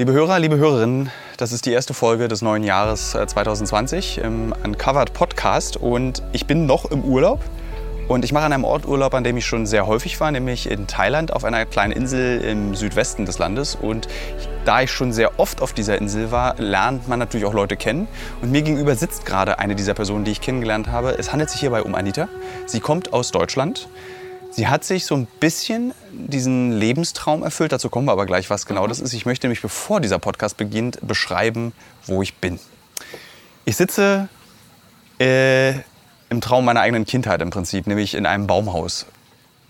Liebe Hörer, liebe Hörerinnen, das ist die erste Folge des neuen Jahres äh, 2020 im Uncovered Podcast und ich bin noch im Urlaub und ich mache an einem Ort Urlaub, an dem ich schon sehr häufig war, nämlich in Thailand auf einer kleinen Insel im Südwesten des Landes und da ich schon sehr oft auf dieser Insel war, lernt man natürlich auch Leute kennen und mir gegenüber sitzt gerade eine dieser Personen, die ich kennengelernt habe. Es handelt sich hierbei um Anita. Sie kommt aus Deutschland. Sie hat sich so ein bisschen diesen Lebenstraum erfüllt. Dazu kommen wir aber gleich, was genau das ist. Ich möchte nämlich, bevor dieser Podcast beginnt, beschreiben, wo ich bin. Ich sitze äh, im Traum meiner eigenen Kindheit im Prinzip, nämlich in einem Baumhaus.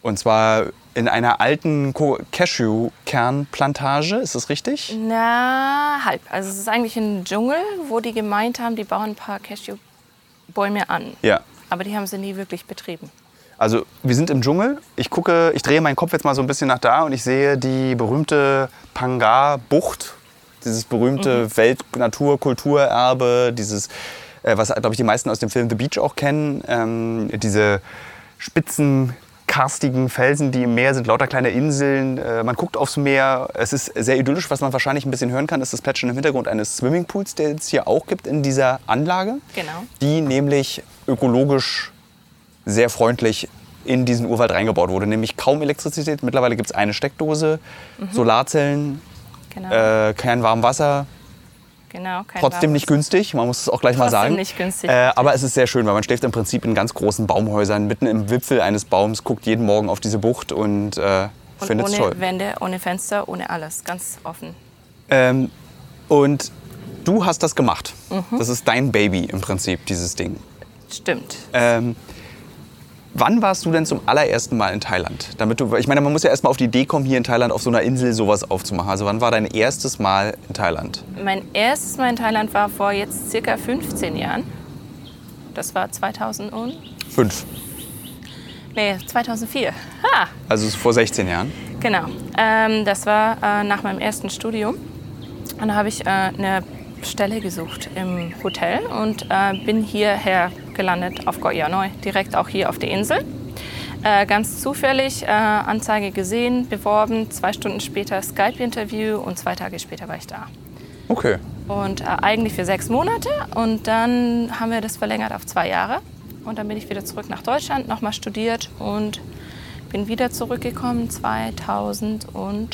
Und zwar in einer alten Cashew-Kernplantage, ist das richtig? Na, halb. Also es ist eigentlich ein Dschungel, wo die gemeint haben, die bauen ein paar Cashewbäume an. Ja. Aber die haben sie nie wirklich betrieben. Also wir sind im Dschungel. Ich gucke, ich drehe meinen Kopf jetzt mal so ein bisschen nach da und ich sehe die berühmte Pangar-Bucht, dieses berühmte Welt-Natur-Kulturerbe, dieses, äh, was glaube ich die meisten aus dem Film The Beach auch kennen, ähm, diese spitzen karstigen Felsen, die im Meer sind, lauter kleine Inseln. Äh, man guckt aufs Meer. Es ist sehr idyllisch. Was man wahrscheinlich ein bisschen hören kann, ist das Plätschern im Hintergrund eines Swimmingpools, der es hier auch gibt in dieser Anlage. Genau. Die nämlich ökologisch sehr freundlich in diesen Urwald reingebaut wurde. Nämlich kaum Elektrizität. Mittlerweile gibt es eine Steckdose, Solarzellen, Genau. äh, kein warmes Wasser. genau kein Trotzdem warmes- nicht günstig, man muss es auch gleich mal Trotzdem sagen. nicht günstig, Äh, aber es ist sehr schön, weil man schläft im Prinzip in ganz großen Baumhäusern, mitten im Wipfel eines Baums, guckt jeden Morgen auf diese Bucht und äh, Und findet es ohne toll. Wände, ohne Fenster, ohne alles. Ganz offen. Ähm, und du hast das gemacht. Mhm. Das ist dein Baby im Prinzip, dieses Ding. Stimmt. Ähm, wann warst du denn zum allerersten Mal in Thailand? Damit du, ich meine, man muss ja erstmal auf die Idee kommen, hier in Thailand auf so einer Insel sowas aufzumachen. Also wann war dein erstes Mal in Thailand? Mein erstes Mal in Thailand war vor jetzt circa 15 Jahren. Das war 2000 und... Fünf. Nee, 2004. Ha! Also vor 16 Jahren. Genau. Ähm, das war äh, nach meinem ersten Studium. Und da habe ich äh, eine Stelle gesucht im Hotel und äh, bin hierher gelandet auf Koh Yanoi, direkt auch hier auf der Insel. Äh, ganz zufällig äh, Anzeige gesehen, beworben, zwei Stunden später Skype-Interview und zwei Tage später war ich da. Okay. Und äh, eigentlich für sechs Monate und dann haben wir das verlängert auf zwei Jahre. Und dann bin ich wieder zurück nach Deutschland, nochmal studiert und bin wieder zurückgekommen 2012.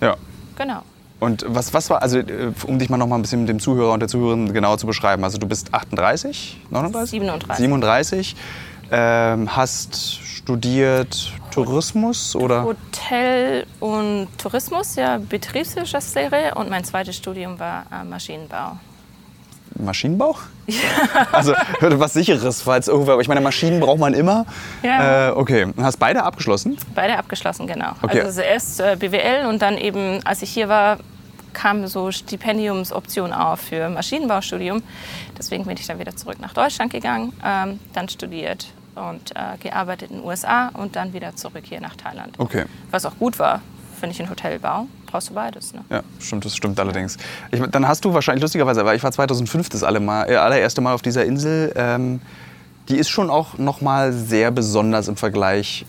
Ja. Genau. Und was, was war, also äh, um dich mal noch mal ein bisschen dem Zuhörer und der Zuhörerin genauer zu beschreiben. Also du bist 38, 39? 37. 37. Ähm, hast studiert Tourismus oder? Hotel und Tourismus, ja, Betriebswirtschaftslehre und mein zweites Studium war äh, Maschinenbau. Maschinenbau? Also was sicheres, falls irgendwer. Ich meine, Maschinen braucht man immer. Ja. Äh, okay. Hast beide abgeschlossen? Beide abgeschlossen, genau. Okay. Also erst äh, BWL und dann eben, als ich hier war, kam so Stipendiumsoption auf für Maschinenbaustudium. Deswegen bin ich dann wieder zurück nach Deutschland gegangen, ähm, dann studiert und äh, gearbeitet in den USA und dann wieder zurück hier nach Thailand. Okay. Was auch gut war, finde ich, in Hotelbau brauchst du beides. Ne? Ja, stimmt, das stimmt allerdings. Ich, dann hast du wahrscheinlich, lustigerweise, weil ich war 2005 das alle mal, äh, allererste Mal auf dieser Insel. Ähm, die ist schon auch noch mal sehr besonders im Vergleich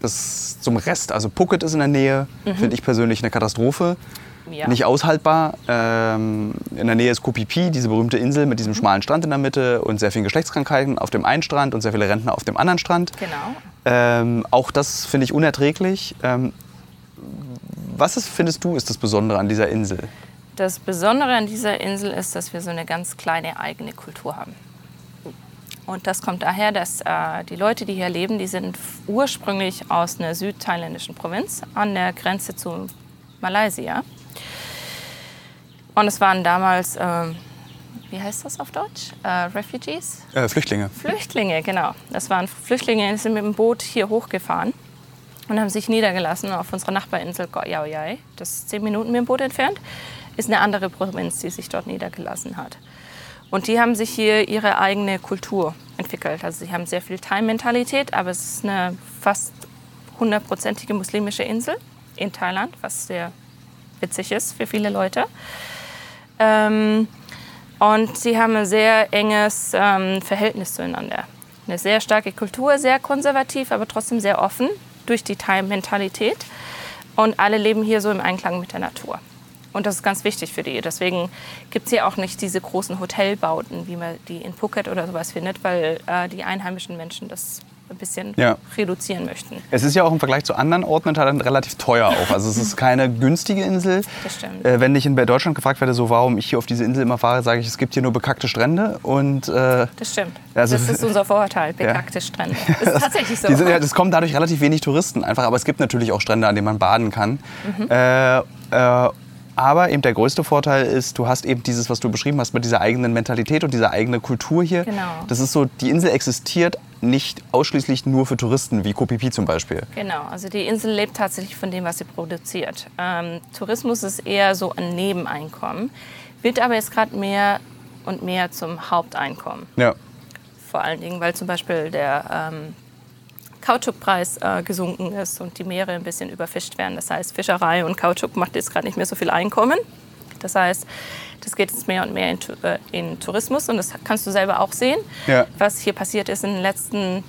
das zum Rest. Also Phuket ist in der Nähe, finde ich persönlich eine Katastrophe. Ja. Nicht aushaltbar. Ähm, in der Nähe ist Phi, diese berühmte Insel mit diesem schmalen Strand in der Mitte und sehr vielen Geschlechtskrankheiten auf dem einen Strand und sehr viele Rentner auf dem anderen Strand. Genau. Ähm, auch das finde ich unerträglich. Ähm, was ist, findest du, ist das Besondere an dieser Insel? Das Besondere an dieser Insel ist, dass wir so eine ganz kleine eigene Kultur haben. Und das kommt daher, dass äh, die Leute, die hier leben, die sind ursprünglich aus einer südthailändischen Provinz an der Grenze zu Malaysia. Und es waren damals, ähm, wie heißt das auf Deutsch? Äh, Refugees? Äh, Flüchtlinge. Flüchtlinge, genau. Das waren Flüchtlinge, die sind mit dem Boot hier hochgefahren und haben sich niedergelassen auf unserer Nachbarinsel Koh Yao Yai. Das ist zehn Minuten mit dem Boot entfernt. Ist eine andere Provinz, die sich dort niedergelassen hat. Und die haben sich hier ihre eigene Kultur entwickelt. Also sie haben sehr viel Thai-Mentalität, aber es ist eine fast hundertprozentige muslimische Insel in Thailand, was sehr witzig ist für viele Leute. Ähm, und sie haben ein sehr enges ähm, Verhältnis zueinander. Eine sehr starke Kultur, sehr konservativ, aber trotzdem sehr offen durch die Thai-Mentalität. Und alle leben hier so im Einklang mit der Natur. Und das ist ganz wichtig für die. Deswegen gibt es hier auch nicht diese großen Hotelbauten, wie man die in Phuket oder sowas findet, weil äh, die einheimischen Menschen das ein bisschen Ja. reduzieren möchten. Es ist ja auch im Vergleich zu anderen Orten in Thailand relativ teuer auch. Also es ist keine günstige Insel. Das stimmt. Äh, wenn ich in Deutschland gefragt werde, so warum ich hier auf diese Insel immer fahre, sage ich, es gibt hier nur bekackte Strände und äh, Das stimmt. Also- das ist unser Vorurteil, bekackte Strände. Das ist tatsächlich so. Sind, ja, es kommen dadurch relativ wenig Touristen einfach, aber es gibt natürlich auch Strände, an denen man baden kann. Mhm. Äh, äh, aber eben der größte Vorteil ist, du hast eben dieses, was du beschrieben hast, mit dieser eigenen Mentalität und dieser eigenen Kultur hier. Genau. Das ist so, die Insel existiert nicht ausschließlich nur für Touristen, wie Phi zum Beispiel. Genau, also die Insel lebt tatsächlich von dem, was sie produziert. Ähm, Tourismus ist eher so ein Nebeneinkommen, wird aber jetzt gerade mehr und mehr zum Haupteinkommen. Ja. Vor allen Dingen, weil zum Beispiel der ähm, Kautschukpreis äh, gesunken ist und die Meere ein bisschen überfischt werden. Das heißt, Fischerei und Kautschuk macht jetzt gerade nicht mehr so viel Einkommen. Das heißt, das geht jetzt mehr und mehr in, äh, in Tourismus und das kannst du selber auch sehen, Ja. was hier passiert ist in den letzten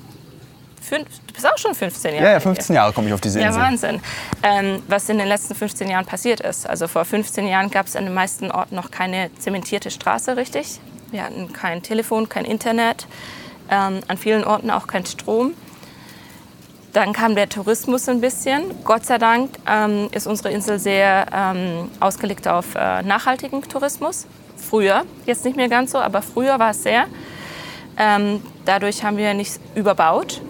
fünf, du bist auch schon 15 Jahre Ja, ja, hier. 15 Jahre komme ich auf diese Ja, Insel. Wahnsinn. Ähm, was in den letzten 15 Jahren passiert ist. Also vor 15 Jahren gab es an den meisten Orten noch keine zementierte Straße richtig. Wir hatten kein Telefon, kein Internet, ähm, an vielen Orten auch kein Strom. Dann kam der Tourismus ein bisschen. Gott sei Dank ähm, ist unsere Insel sehr ähm, ausgelegt auf äh, nachhaltigen Tourismus. Früher, jetzt nicht mehr ganz so, aber früher war es sehr. Ähm, dadurch haben wir nicht überbaut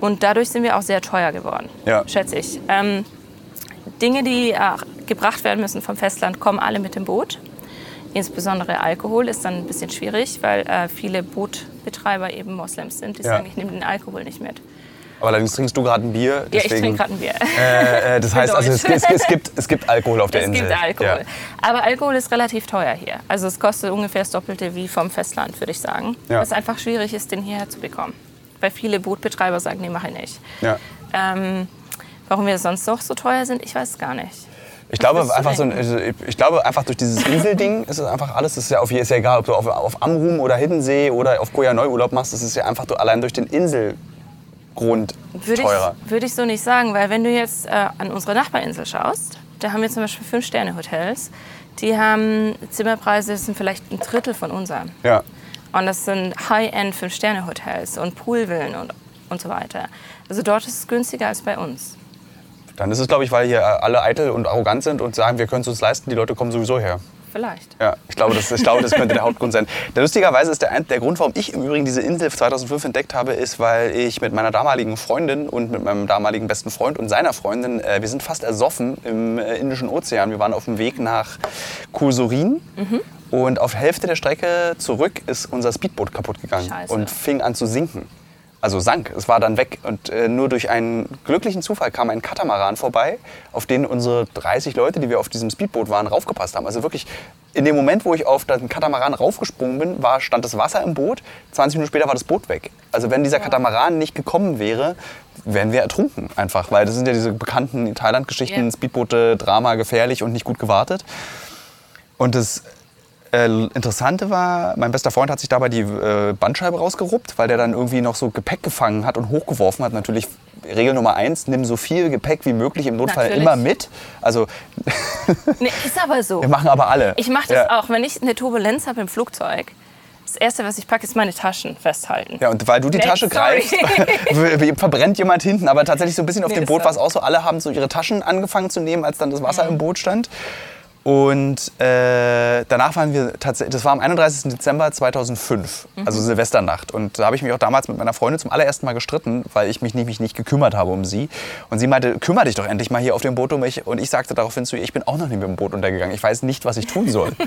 und dadurch sind wir auch sehr teuer geworden, Ja. schätze ich. Ähm, Dinge, die äh, gebracht werden müssen vom Festland, kommen alle mit dem Boot. Insbesondere Alkohol ist dann ein bisschen schwierig, weil äh, viele Bootbetreiber eben Moslems sind. Die Ja. sagen, ich nehme den Alkohol nicht mit. Aber allerdings trinkst du gerade ein Bier. Ja, ich deswegen- trinke gerade ein Bier. Äh, äh, das heißt, also es, es, es, gibt, es gibt Alkohol auf der Es Insel. gibt Alkohol. Ja. Aber Alkohol ist relativ teuer hier. Also es kostet ungefähr das Doppelte wie vom Festland, würde ich sagen. Ja. Was einfach schwierig ist, den hierher zu bekommen. Weil viele Bootbetreiber sagen, nee, mache ich nicht. Ja. Ähm, warum wir sonst noch so teuer sind, ich weiß es gar nicht. Ich glaube, einfach so ein, also ich glaube einfach durch dieses Inselding ist es einfach alles. Es ist ja, auf, ist ja egal, ob du auf, auf Amrum oder Hiddensee oder auf Koh Neu Urlaub machst. Es ist ja einfach du, allein durch den Inselgrund Würde teurer. ich, würde ich so nicht sagen, weil wenn du jetzt äh, an unsere Nachbarinsel schaust, da haben wir zum Beispiel Fünf-Sterne-Hotels. Die haben Zimmerpreise, das sind vielleicht ein Drittel von unseren. Ja. Und das sind High-End Fünf-Sterne-Hotels und Poolvillen und, und so weiter. Also dort ist es günstiger als bei uns. Dann ist es, glaube ich, weil hier alle eitel und arrogant sind und sagen, wir können es uns leisten, die Leute kommen sowieso her. Vielleicht. Ja, ich glaube, das, ich glaube, das könnte der Hauptgrund sein. Der, lustigerweise ist der, der Grund, warum ich im Übrigen diese Insel 2005 entdeckt habe, ist, weil ich mit meiner damaligen Freundin und mit meinem damaligen besten Freund und seiner Freundin, äh, wir sind fast ersoffen im äh, Indischen Ozean. Wir waren auf dem Weg nach Kursurin und auf Hälfte der Strecke zurück ist unser Speedboot kaputt gegangen Scheiße. und fing an zu sinken. Also sank, es war dann weg. Und äh, nur durch einen glücklichen Zufall kam ein Katamaran vorbei, auf den unsere 30 Leute, die wir auf diesem Speedboot waren, raufgepasst haben. Also wirklich, in dem Moment, wo ich auf den Katamaran raufgesprungen bin, war, stand das Wasser im Boot. 20 Minuten später war das Boot weg. Also wenn dieser Katamaran nicht gekommen wäre, wären wir ertrunken einfach. Weil das sind ja diese bekannten Thailand-Geschichten, Ja. Speedboote, Drama, gefährlich und nicht gut gewartet. Und das Interessante war, mein bester Freund hat sich dabei die äh, Bandscheibe rausgeruppt, weil der dann irgendwie noch so Gepäck gefangen hat und hochgeworfen hat. Natürlich Regel Nummer eins, nimm so viel Gepäck wie möglich im Notfall Natürlich. immer mit. Also Nee, ist aber so. wir machen aber alle. Ich mache das ja. auch, wenn ich eine Turbulenz habe im Flugzeug. Das Erste, was ich packe, ist meine Taschen festhalten. Ja, und weil du die Nee, Tasche sorry. greifst, verbrennt jemand hinten. Aber tatsächlich so ein bisschen auf Nee, dem Boot war- war es auch so. Alle haben so ihre Taschen angefangen zu nehmen, als dann das Wasser im Boot stand. Und äh, danach waren wir tatsächlich, das war am 31. Dezember 2005, also Silvesternacht. Und da habe ich mich auch damals mit meiner Freundin zum allerersten Mal gestritten, weil ich mich nämlich nicht gekümmert habe um sie. Und sie meinte, kümmere dich doch endlich mal hier auf dem Boot um mich. Und ich sagte daraufhin zu ihr, ich bin auch noch nie mit dem Boot untergegangen. Ich weiß nicht, was ich tun soll.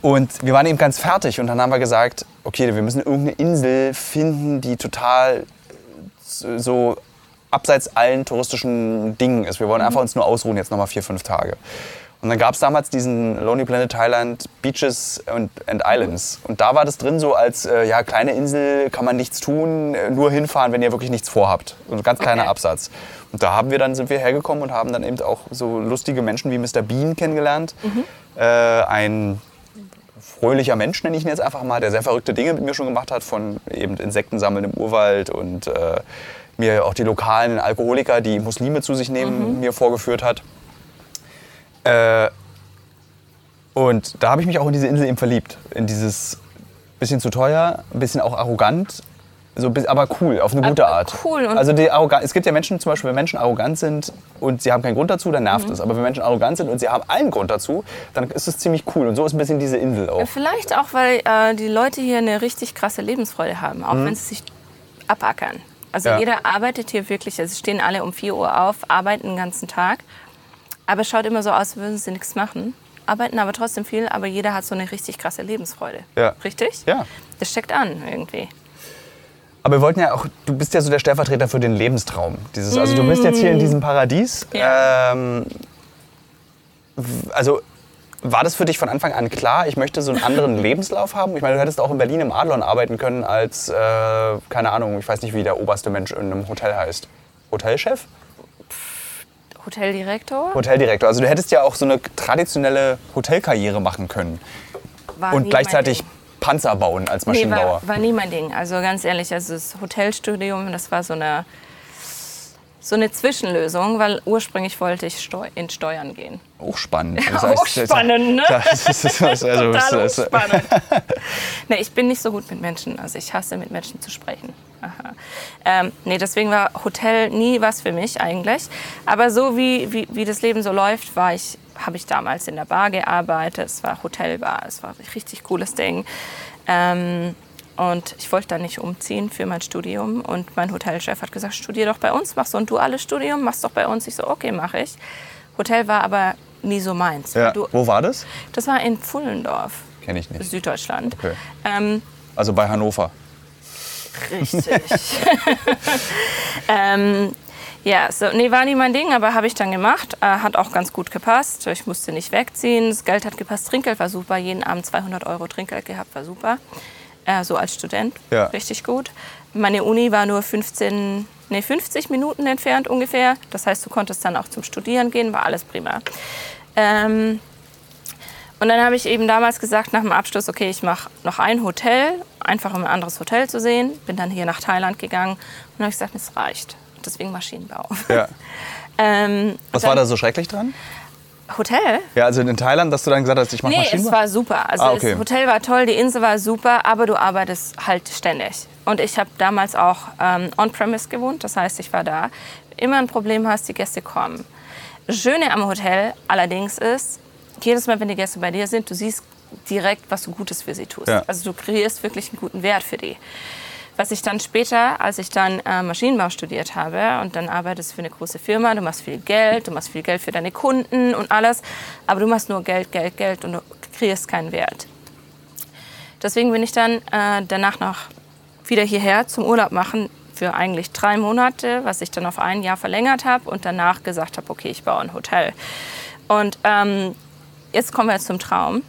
Und wir waren eben ganz fertig und dann haben wir gesagt, okay, wir müssen irgendeine Insel finden, die total so abseits allen touristischen Dingen ist. Wir wollen einfach uns nur ausruhen, jetzt nochmal vier, fünf Tage. Und dann gab es damals diesen Lonely Planet Thailand Beaches und and Islands. Und da war das drin so als, äh, ja, kleine Insel, kann man nichts tun, äh, nur hinfahren, wenn ihr wirklich nichts vorhabt. So ein ganz kleiner Okay. Absatz. Und da haben wir dann, sind wir hergekommen und haben dann eben auch so lustige Menschen wie Mr. Bean kennengelernt. Äh, ein fröhlicher Mensch, nenne ich ihn jetzt einfach mal, der sehr verrückte Dinge mit mir schon gemacht hat, von eben Insekten sammeln im Urwald und äh, mir auch die lokalen Alkoholiker, die Muslime zu sich nehmen, mir vorgeführt hat. Äh, und da habe ich mich auch in diese Insel eben verliebt. In dieses bisschen zu teuer, ein bisschen auch arrogant, so, aber cool, auf eine gute Aber Art. cool also die Arrogan es gibt ja Menschen, zum Beispiel, wenn Menschen arrogant sind und sie haben keinen Grund dazu, dann nervt Mhm. es. Aber wenn Menschen arrogant sind und sie haben einen Grund dazu, dann ist es ziemlich cool. Und so ist ein bisschen diese Insel auch. Vielleicht auch, weil äh, die Leute hier eine richtig krasse Lebensfreude haben, auch wenn sie sich abackern. Also Mhm. Ja. jeder arbeitet hier wirklich, also stehen alle um 4 Uhr auf, arbeiten den ganzen Tag, aber es schaut immer so aus, als würden sie nichts machen. Arbeiten aber trotzdem viel, aber jeder hat so eine richtig krasse Lebensfreude. Ja. Richtig? Ja. Das steckt an irgendwie. Aber wir wollten ja auch, du bist ja so der Stellvertreter für den Lebenstraum. Dieses, also du bist jetzt hier in diesem Paradies. Ja. Ähm, also war das für dich von Anfang an klar, ich möchte so einen anderen Lebenslauf haben? Ich meine, du hättest auch in Berlin im Adlon arbeiten können als, äh, keine Ahnung, ich weiß nicht, wie der oberste Mensch in einem Hotel heißt. Hotelchef? Hoteldirektor? Hoteldirektor. Also du hättest ja auch so eine traditionelle Hotelkarriere machen können. War Und gleichzeitig. Panzer bauen als Nee, Maschinenbauer. war, war nie mein Ding. Also ganz ehrlich, also das Hotelstudium, das war so eine, so eine Zwischenlösung, weil ursprünglich wollte ich Steu in Steuern gehen. Auch spannend. Das auch spannend, ne? Das ist, das also, Total ist, spannend. nee, ich bin nicht so gut mit Menschen. Also ich hasse mit Menschen zu sprechen. Aha. Ähm, nee, deswegen war Hotel nie was für mich eigentlich. Aber so wie, wie, wie das Leben so läuft, war ich, habe ich damals in der Bar gearbeitet. Es war Hotelbar, es war ein richtig cooles Ding. Ähm, und ich wollte da nicht umziehen für mein Studium. Und mein Hotelchef hat gesagt, studier doch bei uns, mach so ein duales Studium, mach's doch bei uns. Ich so, okay, mache ich. Hotel war aber nie so meins. ja. Du, Wo war das? das war in Pfullendorf, Kenne ich nicht. Süddeutschland. Okay. Ähm, Also bei Hannover. richtig. ähm, ja, so, nee, war nie mein Ding, aber habe ich dann gemacht. Äh, hat auch ganz gut gepasst. Ich musste nicht wegziehen. Das Geld hat gepasst. Trinkgeld war super. Jeden Abend 200 Euro Trinkgeld gehabt, war super. Äh, so als Student. Ja. Richtig gut. Meine Uni war nur 15, nee, 50 Minuten entfernt ungefähr. Das heißt, du konntest dann auch zum Studieren gehen. War alles prima. Ähm, und dann habe ich eben damals gesagt, nach dem Abschluss, okay, ich mache noch ein Hotel, einfach um ein anderes Hotel zu sehen. Bin dann hier nach Thailand gegangen und habe gesagt, es reicht. Deswegen Maschinenbau. Ja. Ähm, Was dann- war da so schrecklich dran? Hotel? Ja, also in Thailand, dass du dann gesagt hast, ich mache Nee, es Maschinenbau? war super. Also Ah, okay. das Hotel war toll, die Insel war super, aber du arbeitest halt ständig. Und ich habe damals auch ähm, on-premise gewohnt, das heißt, ich war da. Immer ein Problem hast, die Gäste kommen. Schöne am Hotel allerdings ist, jedes Mal, wenn die Gäste bei dir sind, du siehst direkt, was du Gutes für sie tust. Ja. Also du kreierst wirklich einen guten Wert für die. Was ich dann später, als ich dann äh, Maschinenbau studiert habe und dann arbeitest für eine große Firma, du machst viel Geld, du machst viel Geld für deine Kunden und alles, aber du machst nur Geld, Geld, Geld und du kreierst keinen Wert. Deswegen bin ich dann äh, danach noch wieder hierher zum Urlaub machen für eigentlich drei Monate, was ich dann auf ein Jahr verlängert habe und danach gesagt habe, okay, ich baue ein Hotel. Und ähm, jetzt kommen wir zum Traum.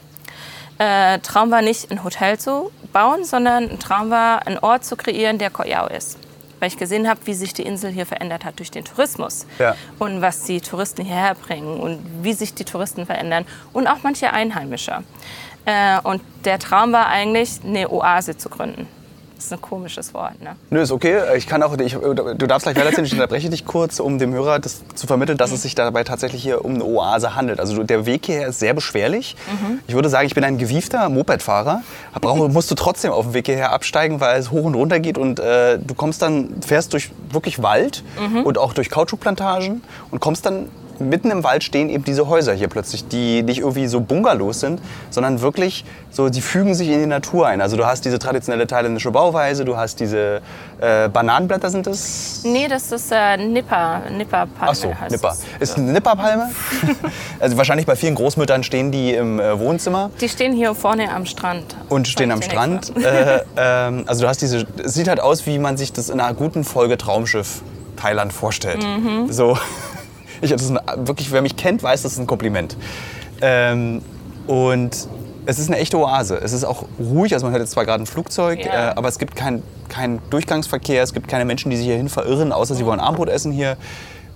Äh, Traum war nicht ein Hotel zu bauen, sondern ein Traum war, einen Ort zu kreieren, der Koyao ist. Weil ich gesehen habe, wie sich die Insel hier verändert hat durch den Tourismus. Ja. Und was die Touristen hierher bringen und wie sich die Touristen verändern. Und auch manche Einheimische. Äh, und der Traum war eigentlich, eine Oase zu gründen. Das ist ein komisches Wort, ne? Nö, ist okay. Ich kann auch, ich, du darfst gleich weitererzählen, ich unterbreche dich kurz, um dem Hörer das zu vermitteln, dass es sich dabei tatsächlich hier um eine Oase handelt. Also der Weg hierher ist sehr beschwerlich. Ich würde sagen, ich bin ein gewiefter Mopedfahrer. Brauche, musst du trotzdem auf dem Weg hierher absteigen, weil es hoch und runter geht und äh, du kommst dann, fährst durch wirklich Wald und auch durch Kautschukplantagen und kommst dann mitten im Wald stehen eben diese Häuser hier plötzlich, die nicht irgendwie so Bungalows sind, sondern wirklich so, die fügen sich in die Natur ein. Also du hast diese traditionelle thailändische Bauweise, du hast diese äh, Bananenblätter sind das? Nee, das ist äh, Nipper, Nipperpalme Ach so, heißt Nipper. es. Ist eine Nipperpalme? also wahrscheinlich bei vielen Großmüttern stehen die im äh, Wohnzimmer Die stehen hier vorne am Strand. und stehen am Strand. Äh, ähm, also du hast diese, es sieht halt aus, wie man sich das in einer guten Folge Traumschiff Thailand vorstellt. Mhm. So, ich, das ist ein, wirklich, wer mich kennt, weiß, das ist ein Kompliment. Ähm, und es ist eine echte Oase. Es ist auch ruhig, also man hört jetzt zwar gerade ein Flugzeug, Ja. äh, aber es gibt keinen kein Durchgangsverkehr, es gibt keine Menschen, die sich hierhin verirren, außer sie wollen Armbrot essen hier.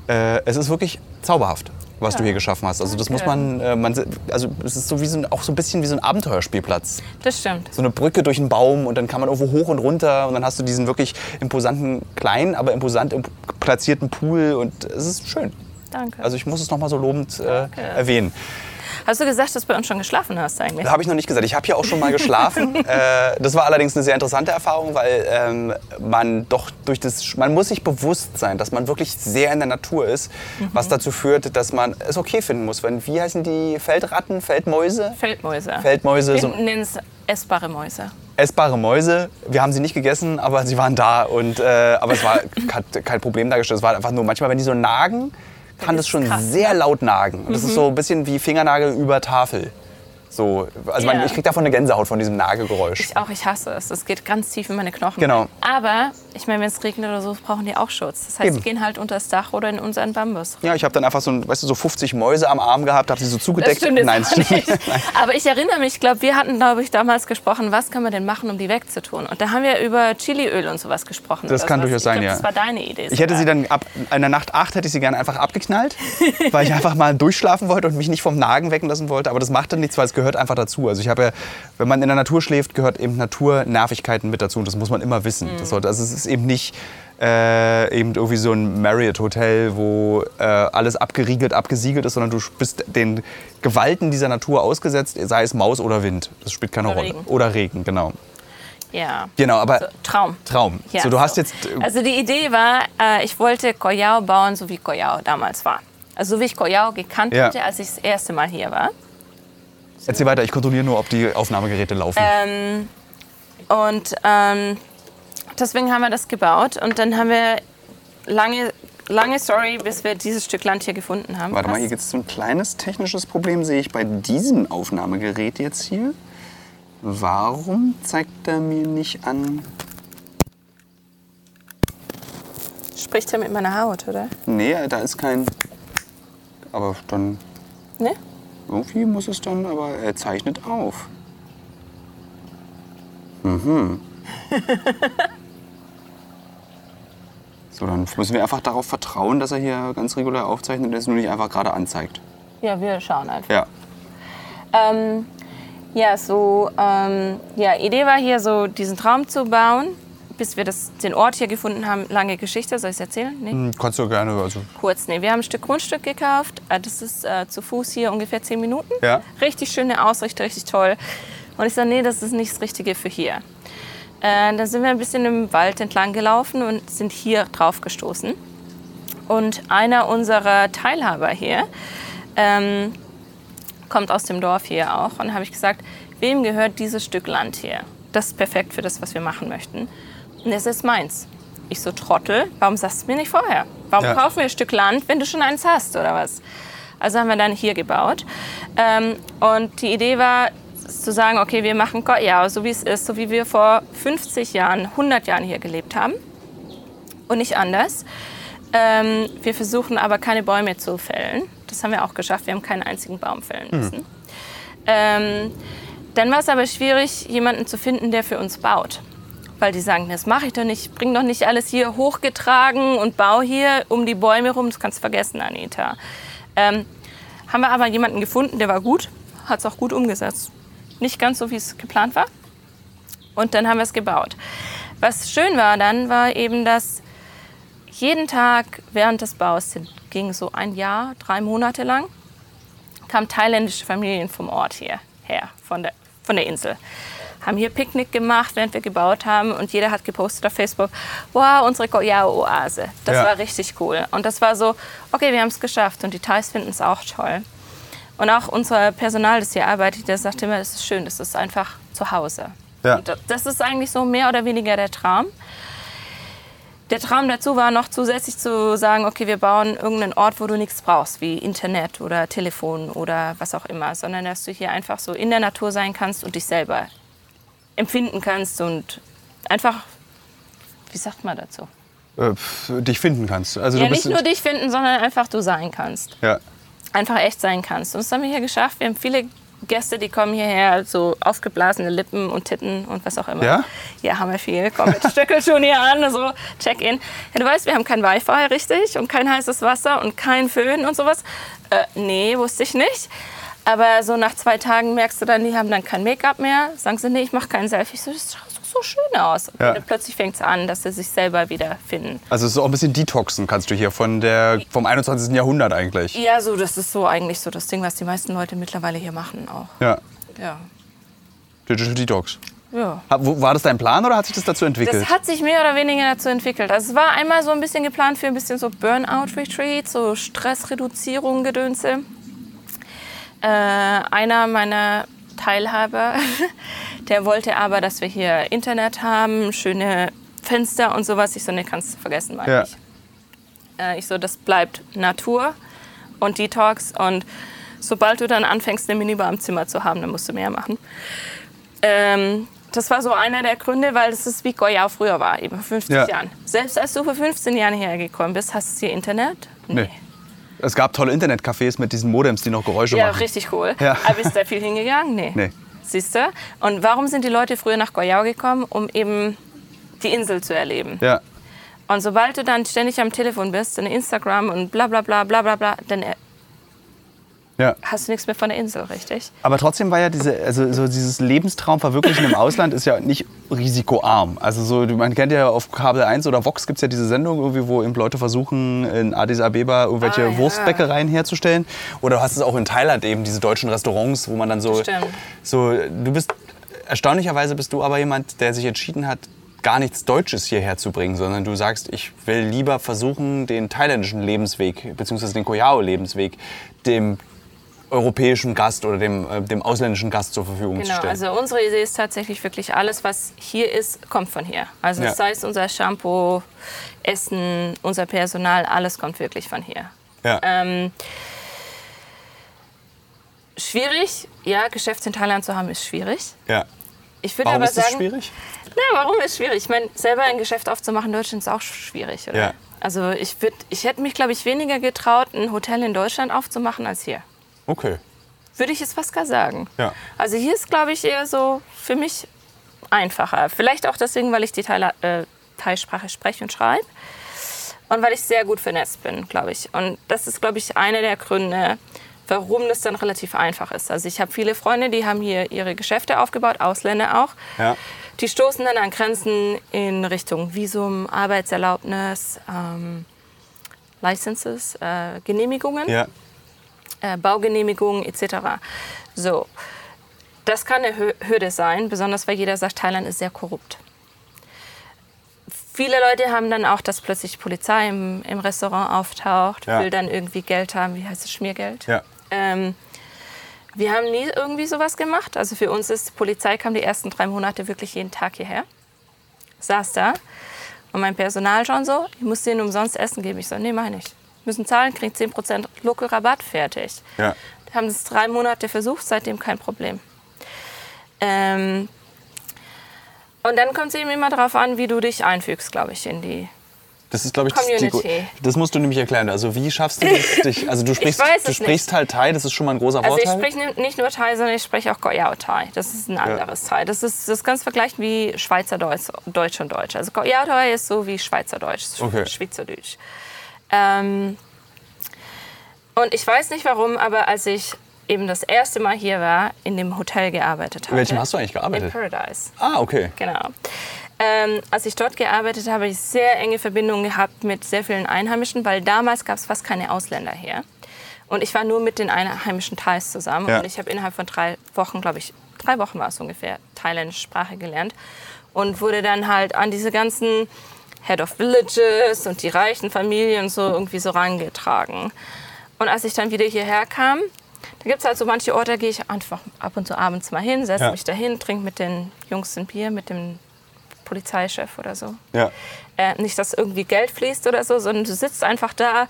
Äh, es ist wirklich zauberhaft. was du hier geschaffen hast. Also das muss man, äh, man also es ist so wie so ein, auch so ein bisschen wie so ein Abenteuerspielplatz. Das stimmt. So eine Brücke durch einen Baum und dann kann man irgendwo hoch und runter und dann hast du diesen wirklich imposanten, kleinen, aber imposant imp platzierten Pool und es ist schön. Danke. Also ich muss es nochmal so lobend äh, erwähnen. Hast du gesagt, dass du bei uns schon geschlafen hast eigentlich? Das habe ich noch nicht gesagt. Ich habe hier auch schon mal geschlafen. äh, das war allerdings eine sehr interessante Erfahrung, weil ähm, man doch durch das, man muss sich bewusst sein, dass man wirklich sehr in der Natur ist, mhm. was dazu führt, dass man es okay finden muss. Wenn, wie heißen die Feldratten, Feldmäuse? Feldmäuse. Feldmäuse. Wir so nennen es essbare Mäuse. Essbare Mäuse. Wir haben sie nicht gegessen, aber sie waren da und äh, aber es war kein Problem dargestellt. Es war einfach nur manchmal, wenn die so nagen, kann das schon krass, sehr ne? laut nagen. Das mhm. ist so ein bisschen wie Fingernagel über Tafel. So, also yeah. man, ich kriege davon eine Gänsehaut von diesem Nagelgeräusch. Ich auch, ich hasse es. Es geht ganz tief in meine Knochen. Genau. Aber ich meine, wenn es regnet oder so, brauchen die auch Schutz. Das heißt, Eben. die gehen halt unter das Dach oder in unseren Bambus. Ja, ich habe dann einfach so, weißt du, so 50 Mäuse am Arm gehabt, habe sie so zugedeckt. Das stimmt, Nein, das stimmt. Aber ich erinnere mich, ich glaube, wir hatten, glaube ich, damals gesprochen, was kann man denn machen, um die wegzutun? Und da haben wir über Chiliöl und sowas gesprochen. Das kann durchaus sein, glaub, ja. Das war deine Idee. Ich hätte sie dann ab in der Nacht 8 hätte ich sie gerne einfach abgeknallt, weil ich einfach mal durchschlafen wollte und mich nicht vom Nagen wecken lassen wollte. Aber das machte nichts, weil es gehört einfach dazu. Also ich habe ja, wenn man in der Natur schläft, gehört eben Naturnervigkeiten mit dazu. Und das muss man immer wissen. Mhm. Das sollte, also es ist eben nicht äh, eben irgendwie so ein Marriott-Hotel, wo äh, alles abgeriegelt, abgesiegelt ist, sondern du bist den Gewalten dieser Natur ausgesetzt, sei es Maus oder Wind. Das spielt keine oder Rolle. Regen. Oder Regen, genau. Ja. Genau, aber so, Traum. Traum. Ja, so, du hast jetzt. Äh, also die Idee war, äh, ich wollte Koyao bauen, so wie Koyao damals war. Also so wie ich Koyao gekannt ja. hatte, als ich das erste Mal hier war. Erzähl weiter, ich kontrolliere nur, ob die Aufnahmegeräte laufen. Ähm, und ähm, deswegen haben wir das gebaut. Und dann haben wir lange, lange Story, bis wir dieses Stück Land hier gefunden haben. Warte mal, hier gibt es so ein kleines technisches Problem, sehe ich bei diesem Aufnahmegerät jetzt hier. Warum zeigt er mir nicht an? Spricht er mit meiner Haut, oder? Nee, da ist kein. Aber dann. Ne? Irgendwie muss es dann, aber er zeichnet auf. Mhm. so, dann müssen wir einfach darauf vertrauen, dass er hier ganz regulär aufzeichnet und es nur nicht einfach gerade anzeigt. Ja, wir schauen einfach. Ja. Ähm, ja, so, ähm, ja, Idee war hier so, diesen Traum zu bauen bis wir das, den Ort hier gefunden haben, lange Geschichte. Soll ich es erzählen? Nee? Hm, kannst du gerne. Also. Kurz, nee. Wir haben ein Stück Grundstück gekauft. Äh, das ist äh, zu Fuß hier ungefähr zehn Minuten. Ja. Richtig schöne Ausrichtung, richtig toll. Und ich sage, nee, das ist nicht das Richtige für hier. Äh, dann sind wir ein bisschen im Wald entlang gelaufen und sind hier drauf gestoßen. Und einer unserer Teilhaber hier ähm, kommt aus dem Dorf hier auch. Und habe ich gesagt, wem gehört dieses Stück Land hier? Das ist perfekt für das, was wir machen möchten. Und es ist meins. Ich so, Trottel, warum sagst du mir nicht vorher? Warum ja. kaufen wir ein Stück Land, wenn du schon eins hast oder was? Also haben wir dann hier gebaut. Ähm, und die Idee war zu sagen, okay, wir machen ja so wie es ist, so wie wir vor 50 Jahren, 100 Jahren hier gelebt haben und nicht anders. Ähm, wir versuchen aber keine Bäume zu fällen. Das haben wir auch geschafft. Wir haben keinen einzigen Baum fällen hm. müssen. Mhm. Ähm, dann war es aber schwierig, jemanden zu finden, der für uns baut weil die sagen, das mache ich doch nicht, ich bringe doch nicht alles hier hochgetragen und baue hier um die Bäume rum, das kannst du vergessen, Anita. Ähm, haben wir aber jemanden gefunden, der war gut, hat es auch gut umgesetzt. Nicht ganz so, wie es geplant war. Und dann haben wir es gebaut. Was schön war dann, war eben, dass jeden Tag während des Baus, ging so ein Jahr, drei Monate lang, kamen thailändische Familien vom Ort hierher, von der, von der Insel haben hier Picknick gemacht, während wir gebaut haben und jeder hat gepostet auf Facebook, wow, unsere Goyao-Oase. Das ja. war richtig cool. Und das war so, okay, wir haben es geschafft und die Thais finden es auch toll. Und auch unser Personal, das hier arbeitet, der sagt immer, das ist schön, das ist einfach zu Hause. Ja. das ist eigentlich so mehr oder weniger der Traum. Der Traum dazu war noch zusätzlich zu sagen, okay, wir bauen irgendeinen Ort, wo du nichts brauchst, wie Internet oder Telefon oder was auch immer, sondern dass du hier einfach so in der Natur sein kannst und dich selber empfinden kannst und einfach, wie sagt man dazu? Äh, dich finden kannst. Also ja, nicht nur dich finden, sondern einfach du sein kannst. Ja. Einfach echt sein kannst. Und das haben wir hier geschafft. Wir haben viele Gäste, die kommen hierher, so aufgeblasene Lippen und Titten und was auch immer. Ja? Ja, haben wir viel. Komm mit Stöckelschuhen hier an, so Check-in. Ja, du weißt, wir haben kein Wi-Fi, richtig? Und kein heißes Wasser und kein Föhn und sowas. Äh, nee, wusste ich nicht. Aber so nach zwei Tagen merkst du dann, die haben dann kein Make-up mehr. Sagen sie, nee, ich mache kein Selfie. Ich so, das schaut so schön aus. Ja. Und dann plötzlich fängt es an, dass sie sich selber wiederfinden. Also es ist auch ein bisschen detoxen kannst du hier von der, vom 21. Jahrhundert eigentlich. Ja, so, das ist so eigentlich so das Ding, was die meisten Leute mittlerweile hier machen auch. Ja, Ja. Digital Detox. ja. War das dein Plan oder hat sich das dazu entwickelt? Das hat sich mehr oder weniger dazu entwickelt. Also es war einmal so ein bisschen geplant für ein bisschen so Burnout-Retreat, so Stressreduzierung, Gedönse. Äh, einer meiner Teilhaber, der wollte aber, dass wir hier Internet haben, schöne Fenster und sowas. Ich so, ne, kannst du vergessen, meine Ja. ich. Äh, ich so, das bleibt Natur und Detox. Und sobald du dann anfängst, eine Minibar im Zimmer zu haben, dann musst du mehr machen. Ähm, das war so einer der Gründe, weil das ist wie Goya früher war, eben vor 50 Ja. Jahren. Selbst als du vor 15 Jahren hergekommen bist, hast du hier Internet? Nee. Es gab tolle Internetcafés mit diesen Modems, die noch Geräusche Ja, machen. richtig cool. Ja. Aber bist du da viel hingegangen? Nee. Nee. Siehst du? Und warum sind die Leute früher nach Goyao gekommen? Um eben die Insel zu erleben. Ja. Und sobald du dann ständig am Telefon bist, in Instagram und bla bla bla bla bla bla, dann ja. hast du nichts mehr von der Insel, richtig? Aber trotzdem war ja diese, also so dieses Lebenstraum verwirklichen im Ausland ist ja nicht risikoarm. Also so, man kennt ja auf Kabel 1 oder Vox gibt es ja diese Sendung irgendwie, wo eben Leute versuchen, in Addis Abeba irgendwelche Ah, ja. Wurstbäckereien herzustellen. Oder du hast es auch in Thailand eben, diese deutschen Restaurants, wo man dann so, Stimmt. so, du bist, erstaunlicherweise bist du aber jemand, der sich entschieden hat, gar nichts Deutsches hierher zu bringen, sondern du sagst, ich will lieber versuchen, den thailändischen Lebensweg, beziehungsweise den Koyao-Lebensweg, dem europäischen Gast oder dem, äh, dem ausländischen Gast zur Verfügung zu Genau, stellen. also unsere Idee ist tatsächlich wirklich alles, was hier ist, kommt von hier. Also Ja. sei es unser Shampoo, Essen, unser Personal, alles kommt wirklich von hier. ja. Ähm, schwierig, ja, Geschäfte in Thailand zu haben, ist schwierig. ja. Ich würde Warum aber ist sagen, schwierig? Na, warum ist schwierig? Ich meine, selber ein Geschäft aufzumachen in Deutschland ist auch schwierig, oder? Ja. Also ich, würd, ich hätte mich, glaube ich, weniger getraut, ein Hotel in Deutschland aufzumachen als hier. Okay. Würde ich jetzt fast gar sagen. Ja. Also hier ist, glaube ich, eher so für mich einfacher. Vielleicht auch deswegen, weil ich die Thai, äh, Thai-Sprache spreche und schreibe. Und weil ich sehr gut vernetzt bin, glaube ich. Und das ist, glaube ich, einer der Gründe, warum das dann relativ einfach ist. Also ich habe viele Freunde, die haben hier ihre Geschäfte aufgebaut, Ausländer auch. Ja. Die stoßen dann an Grenzen in Richtung Visum, Arbeitserlaubnis, ähm, Licenses, äh, Genehmigungen Ja. Äh, Baugenehmigungen etc. So, das kann eine Hü- Hürde sein, besonders weil jeder sagt, Thailand ist sehr korrupt. Viele Leute haben dann auch, dass plötzlich die Polizei im, im Restaurant auftaucht, Ja. will dann irgendwie Geld haben, wie heißt es, Schmiergeld. Ja. Ähm, wir haben nie irgendwie sowas gemacht. Also für uns ist, die Polizei kam die ersten drei Monate wirklich jeden Tag hierher, saß da und mein Personal schon so, ich muss denen umsonst Essen geben. Ich so, nee, mach ich nicht. Müssen zahlen, kriegt 10% Local Rabatt, fertig. Ja. Wir haben es drei Monate versucht, seitdem kein Problem. Ähm, und dann kommt es eben immer darauf an, wie du dich einfügst, glaube ich, in die. Das ist, glaube ich, das, die, Community. das musst du nämlich erklären. Also wie schaffst du das? Dich, also du sprichst, du sprichst halt Thai, das ist schon mal ein großer Also ich Vorteil. spreche ni- nicht nur Thai, sondern ich spreche auch Goyao Thai. Das ist ein anderes Thai. Das ist das ganz vergleichen wie Schweizer Deutsch, und Deutsch. Also Goyao Thai ist so wie Schweizer Deutsch, Sch- Okay. Schweizerdeutsch. Ähm, und ich weiß nicht warum, aber als ich eben das erste Mal hier war, in dem Hotel gearbeitet habe. In welchem hast du eigentlich In gearbeitet? Paradise. Ah, okay. Genau. Ähm, als ich dort gearbeitet habe, habe ich sehr enge Verbindungen gehabt mit sehr vielen Einheimischen, weil damals gab es fast keine Ausländer hier. Und ich war nur mit den einheimischen Thais zusammen. Ja. Und ich habe innerhalb von drei Wochen, glaube ich, drei Wochen war es ungefähr, thailändische Sprache gelernt. Und wurde dann halt an diese ganzen Head of Villages und die reichen Familien so irgendwie so rangetragen. Und als ich dann wieder hierher kam, da gibt es halt so manche Orte, da gehe ich einfach ab und zu abends mal hin, setze Ja. mich dahin, trinke mit den Jungs ein Bier, mit dem Polizeichef oder so. Ja. Äh, nicht, dass irgendwie Geld fließt oder so, sondern du sitzt einfach da,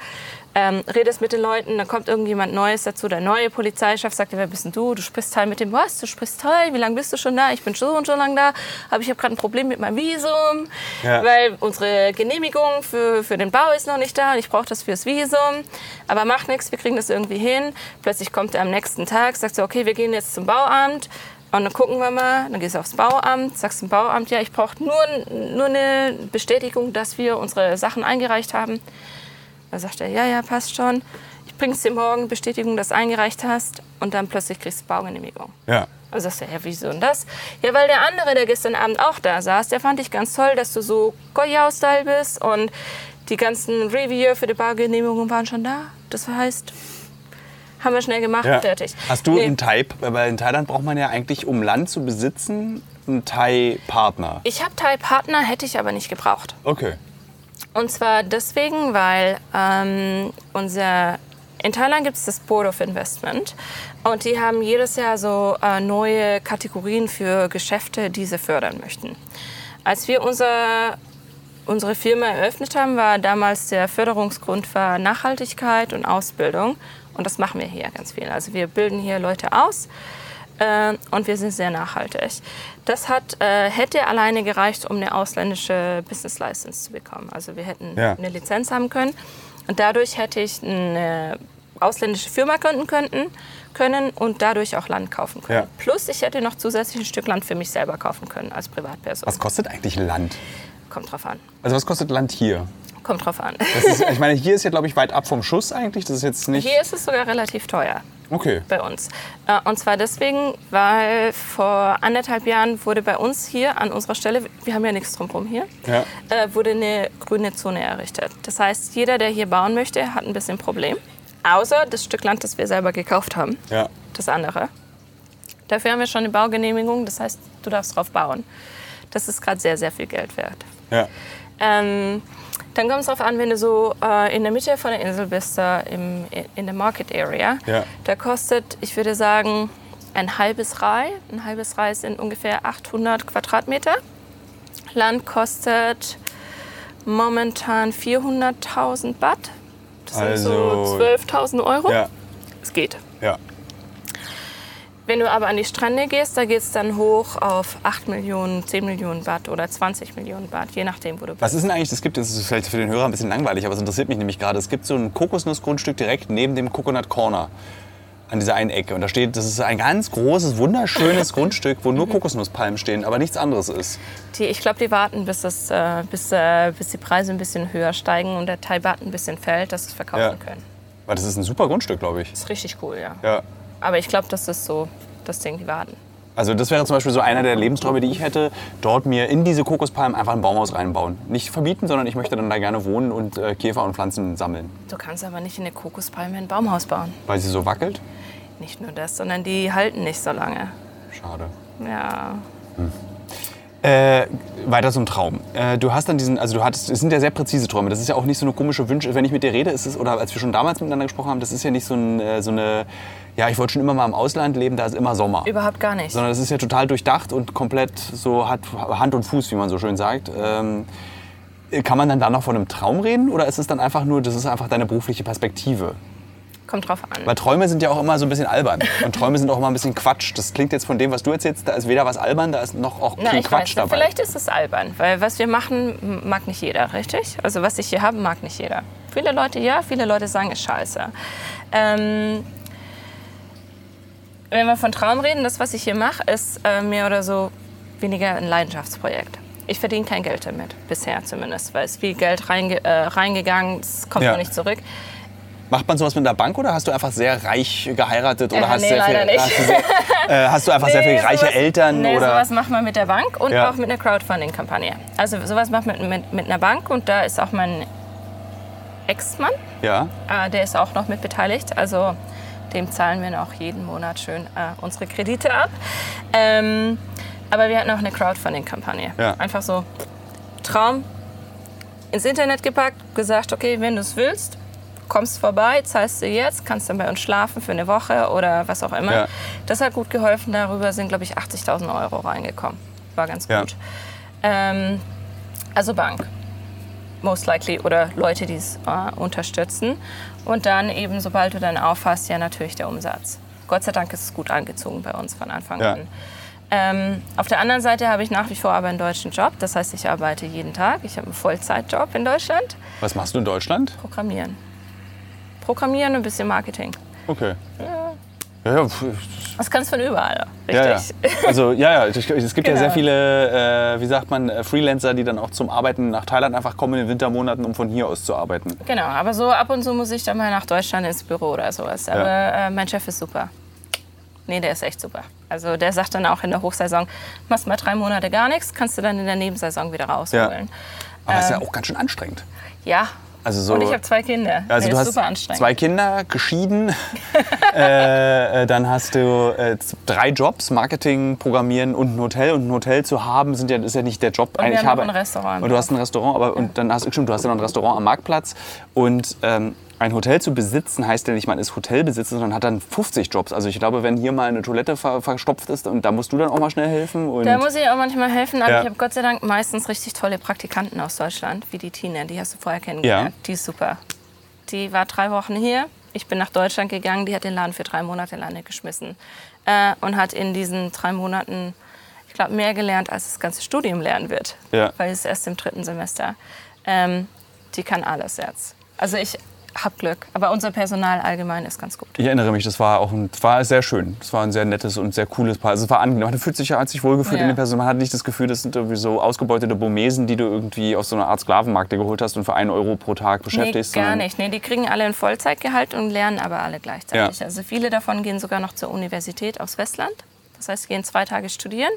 ähm, redest mit den Leuten, dann kommt irgendjemand Neues dazu. Der neue Polizeichef sagt dir, wer bist denn du? Du sprichst Thai mit dem, was? Du sprichst Thai? Wie lange bist du schon da? Ich bin so und so lange da, aber ich habe gerade ein Problem mit meinem Visum, Ja. weil unsere Genehmigung für, für den Bau ist noch nicht da und ich brauche das fürs Visum. Aber macht nichts, wir kriegen das irgendwie hin. Plötzlich kommt er am nächsten Tag, sagt so, okay, wir gehen jetzt zum Bauamt. Und dann gucken wir mal, dann gehst du aufs Bauamt, sagst zum Bauamt, ja, ich brauche nur, nur eine Bestätigung, dass wir unsere Sachen eingereicht haben. Dann sagt er, ja, ja, passt schon. Ich bringst dir morgen Bestätigung, dass du eingereicht hast und dann plötzlich kriegst du Baugenehmigung. Ja. Also sagst du, ja, wieso denn das? Ja, weil der andere, der gestern Abend auch da saß, der fand ich ganz toll, dass du so Goyao-Style bist und die ganzen Reviewer für die Baugenehmigung waren schon da. Das heißt, haben wir schnell gemacht, ja. fertig. Hast du Nee. in, Thai, weil in Thailand braucht man ja eigentlich, um Land zu besitzen, einen Thai-Partner. Ich habe Thai-Partner, hätte ich aber nicht gebraucht. Okay. Und zwar deswegen, weil ähm, unser in Thailand gibt es das Board of Investment und die haben jedes Jahr so äh, neue Kategorien für Geschäfte, die sie fördern möchten. Als wir unser, unsere Firma eröffnet haben, war damals der Förderungsgrund war Nachhaltigkeit und Ausbildung und das machen wir hier ganz viel. Also wir bilden hier Leute aus äh, und wir sind sehr nachhaltig. Das hat, äh, hätte alleine gereicht, um eine ausländische Business License zu bekommen. Also wir hätten Ja. eine Lizenz haben können und dadurch hätte ich eine ausländische Firma gründen könnten, können und dadurch auch Land kaufen können. Ja. Plus ich hätte noch zusätzlich ein Stück Land für mich selber kaufen können als Privatperson. Was kostet eigentlich Land? Kommt drauf an. Also was kostet Land hier? Kommt drauf an. Ist, ich meine, hier ist ja, glaube ich, weit ab vom Schuss eigentlich. Das ist jetzt nicht... Hier ist es sogar relativ teuer. Okay. bei uns. Äh, Und zwar deswegen, weil vor anderthalb Jahren wurde bei uns hier an unserer Stelle, wir haben ja nichts drumherum hier, Ja. äh, wurde eine grüne Zone errichtet. Das heißt, jeder, der hier bauen möchte, hat ein bisschen Problem. Außer das Stück Land, das wir selber gekauft haben. Ja. Das andere. Dafür haben wir schon eine Baugenehmigung, das heißt, du darfst drauf bauen. Das ist gerade sehr, sehr viel Geld wert. Ja. Ähm, dann kommt es darauf an, wenn du so äh, in der Mitte von der Insel bist, da im, in der Market Area. Ja. Da kostet, ich würde sagen, ein halbes Rai. Ein halbes Rai sind ungefähr 800 Quadratmeter. Land kostet momentan 400.000 Baht. Das sind Also- so 12.000 Euro. Ja. Es geht. Wenn du aber an die Strände gehst, da geht es dann hoch auf 8 Millionen, 10 Millionen Baht oder 20 Millionen Baht, je nachdem, wo du bist. Was ist denn eigentlich, es gibt, das ist vielleicht für den Hörer ein bisschen langweilig, aber es interessiert mich nämlich gerade. Es gibt so ein Kokosnussgrundstück direkt neben dem Coconut Corner an dieser einen Ecke. Und da steht, das ist ein ganz großes, wunderschönes Grundstück, wo nur Kokosnusspalmen stehen, aber nichts anderes ist. Die, ich glaube, die warten, bis, das, äh, bis, äh, bis die Preise ein bisschen höher steigen und der Thai-Baht ein bisschen fällt, dass sie es verkaufen Ja. können. Weil das ist ein super Grundstück, glaube ich. Das ist richtig cool, ja. Ja. Aber ich glaube, das ist so das Ding, die warten. Also das wäre zum Beispiel so einer der Lebensträume, die ich hätte, dort mir in diese Kokospalmen einfach ein Baumhaus reinbauen. Nicht verbieten, sondern ich möchte dann da gerne wohnen und äh, Käfer und Pflanzen sammeln. Du kannst aber nicht in eine Kokospalme ein Baumhaus bauen. Weil sie so wackelt? Nicht nur das, sondern die halten nicht so lange. Schade. Ja. Äh, weiter zum Traum. Äh, du hast dann diesen, also du hattest, es sind ja sehr präzise Träume. Das ist ja auch nicht so eine komische Wünsche. Wenn ich mit dir rede, ist es, oder als wir schon damals miteinander gesprochen haben, das ist ja nicht so, ein, äh, so eine, ja, ich wollte schon immer mal im Ausland leben, da ist immer Sommer. Überhaupt gar nicht. Sondern es ist ja total durchdacht und komplett so hat Hand und Fuß, wie man so schön sagt. Ähm, kann man dann da noch von einem Traum reden oder ist es dann einfach nur, das ist einfach deine berufliche Perspektive? Kommt drauf an. Weil Träume sind ja auch immer so ein bisschen albern. Und Träume sind auch immer ein bisschen Quatsch. Das klingt jetzt von dem, was du erzählst, da ist weder was albern, da ist noch auch Na, ich Quatsch weiß dabei. Vielleicht ist es albern, weil was wir machen, mag nicht jeder, richtig? Also was ich hier habe, mag nicht jeder. Viele Leute ja, viele Leute sagen, ist scheiße. Ähm, wenn wir von Traum reden, das, was ich hier mache, ist äh, mehr oder so weniger ein Leidenschaftsprojekt. Ich verdiene kein Geld damit, bisher zumindest, weil es viel Geld reinge äh, reingegangen, es kommt Ja. noch nicht zurück. Macht man sowas mit einer Bank oder hast du einfach sehr reich geheiratet? Oder Äh, hast, nee, sehr viel, nicht. Hast, du sehr, äh, hast du einfach sehr viel Nee, reiche sowas- Eltern? Nee, oder? sowas macht man mit der Bank und Ja. auch mit einer Crowdfunding-Kampagne. Also sowas macht man mit, mit, mit einer Bank und da ist auch mein Ex-Mann, Ja. äh, der ist auch noch mit beteiligt. Also dem zahlen wir noch jeden Monat schön äh, unsere Kredite ab. Ähm, aber wir hatten auch eine Crowdfunding-Kampagne. Ja. Einfach so Traum ins Internet gepackt, gesagt, okay, wenn du es willst, kommst vorbei, zahlst du jetzt, kannst dann bei uns schlafen für eine Woche oder was auch immer. Ja. Das hat gut geholfen. Darüber sind, glaube ich, 80.000 Euro reingekommen. War ganz Ja. gut. Ähm, also Bank, most likely, oder Leute, die es äh, unterstützen. Und dann eben, sobald du dann aufhast, ja natürlich der Umsatz. Gott sei Dank ist es gut angezogen bei uns von Anfang Ja. an. Ähm, auf der anderen Seite habe ich nach wie vor aber einen deutschen Job. Das heißt, ich arbeite jeden Tag. Ich habe einen Vollzeitjob in Deutschland. Was machst du in Deutschland? Programmieren. Programmieren und ein bisschen Marketing. Okay. Ja, ja, Das kannst du von überall. ja, ja. Richtig. Also ja, ja, es gibt ja Genau. sehr viele, äh, wie sagt man, äh, Freelancer, die dann auch zum Arbeiten nach Thailand einfach kommen in den Wintermonaten, um von hier aus zu arbeiten. Genau, aber so ab und zu muss ich dann mal nach Deutschland ins Büro oder sowas. Aber äh, mein Chef ist super. Nee, der ist echt super. Also der sagt dann auch in der Hochsaison, machst mal drei Monate gar nichts, kannst du dann in der Nebensaison wieder rausholen. Aber es ist ja auch ganz schön anstrengend. Ja. Also so- und ich habe zwei Kinder. Also der du ist hast super anstrengend. zwei Kinder, geschieden, äh, äh, dann hast du äh, drei Jobs, Marketing, Programmieren und ein Hotel. Und ein Hotel zu haben sind ja, ist ja nicht der Job. wir Eigentlich haben noch habe- ein Restaurant Und du hast ein Restaurant, aber und dann hast, stimmt, du hast ja noch ein Restaurant am Marktplatz. Und ähm, ein Hotel zu besitzen heißt ja nicht, man ist Hotelbesitzer, sondern hat dann 50 Jobs. Also ich glaube, wenn hier mal eine Toilette ver verstopft ist, und da musst du dann auch mal schnell helfen. Da muss ich auch manchmal helfen, aber Ja. ich habe Gott sei Dank meistens richtig tolle Praktikanten aus Deutschland, wie die Tina, die hast du vorher kennengelernt. Ja. Die ist super. Die war drei Wochen hier. Ich bin nach Deutschland gegangen, die hat den Laden für drei Monate alleine geschmissen. Äh, und hat in diesen drei Monaten, ich glaube, mehr gelernt, als das ganze Studium lernen wird. Ja. Weil es erst im dritten Semester. Ähm, die kann alles jetzt. Also ich habe Glück, aber unser Personal allgemein ist ganz gut. Ich erinnere mich, das war auch ein, war sehr schön. Das war ein sehr nettes und sehr cooles Paar. Also es war angenehm. Man fühlt sich ja sich wohlgefühlt Ja. in den Personen. Man hat nicht das Gefühl, das sind irgendwie so ausgebeutete Burmesen, die du irgendwie aus so einer Art Sklavenmarkt geholt hast und für einen Euro pro Tag Nee, beschäftigst. gar sondern- nicht. Nee, die kriegen alle ein Vollzeitgehalt und lernen aber alle gleichzeitig. Also viele davon gehen sogar noch zur Universität aufs Westland. Das heißt, sie gehen zwei Tage studieren,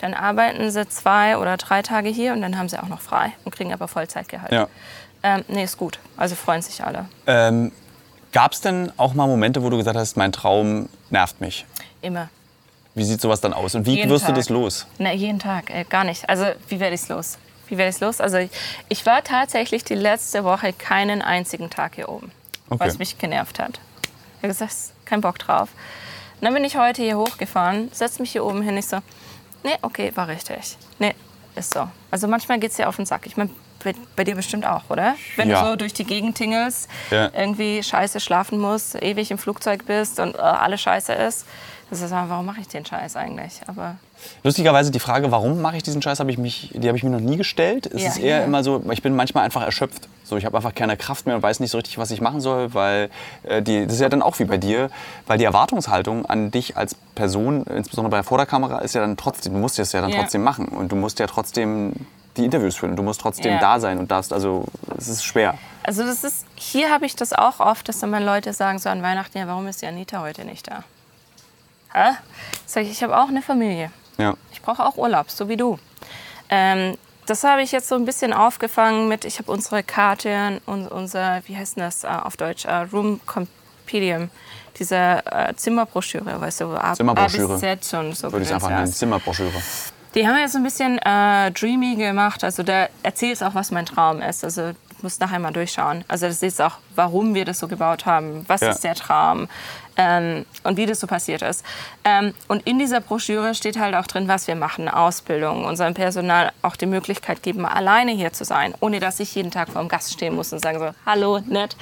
dann arbeiten sie zwei oder drei Tage hier und dann haben sie auch noch frei und kriegen aber Vollzeitgehalt. Ja. Ähm, nee, ist gut. Also freuen sich alle. Ähm, Gab es denn auch mal Momente, wo du gesagt hast, mein Traum nervt mich? Immer. Wie sieht sowas dann aus? Und wie Jeden wirst du Tag. das los? Na, jeden Tag, äh, gar nicht. Also, wie werde ich es los? Wie werde ich los? Also, ich, ich war tatsächlich die letzte Woche keinen einzigen Tag hier oben, Okay. weil es mich genervt hat. Ich habe gesagt, kein Bock drauf. Und dann bin ich heute hier hochgefahren, setze mich hier oben hin. Ich so, nee, okay, war richtig. Nee, ist so. Also, manchmal geht es dir auf den Sack. Ich meine, bei, bei dir bestimmt auch, oder? Wenn Ja. du so durch die Gegend tingelst, Ja. irgendwie scheiße schlafen musst, ewig im Flugzeug bist und äh, alles scheiße ist. Das ist, warum mache ich den Scheiß eigentlich? Aber Lustigerweise die Frage, warum mache ich diesen Scheiß, habe ich mich, die habe ich mir noch nie gestellt. Es Ja, ist eher ja. immer so, ich bin manchmal einfach erschöpft. So, ich habe einfach keine Kraft mehr und weiß nicht so richtig, was ich machen soll, weil äh, die, das ist ja dann auch wie bei dir, weil die Erwartungshaltung an dich als Person, insbesondere bei der Vorderkamera, ist ja dann trotzdem, du musst es ja dann Ja. trotzdem machen und du musst ja trotzdem die Interviews führen du musst trotzdem Ja. da sein und das, also es ist schwer. Also das ist, hier habe ich das auch oft, dass dann mal Leute sagen so an Weihnachten, ja, warum ist die Anita heute nicht da? Hä? Sag ich, ich habe auch eine Familie. Ja. Ich brauche auch Urlaub, so wie du. Ähm, das habe ich jetzt so ein bisschen aufgefangen mit, ich habe unsere Karte und unser, wie heißt das äh, auf Deutsch, äh, Room Compedium, diese äh, Zimmerbroschüre, weißt du, A, Zimmerbroschüre. A bis Z und so. Würde ich einfach nennen, Zimmerbroschüre. Die haben jetzt so ein bisschen äh, dreamy gemacht. Also da erzählt auch, was mein Traum ist. Also du musst nachher mal durchschauen. Also das ist auch, warum wir das so gebaut haben. Was Ja. ist der Traum? Ähm, und wie das so passiert ist. Ähm, und in dieser Broschüre steht halt auch drin, was wir machen. Ausbildung, unserem Personal auch die Möglichkeit geben, mal alleine hier zu sein. Ohne dass ich jeden Tag vor dem Gast stehen muss und sagen so, hallo, nett.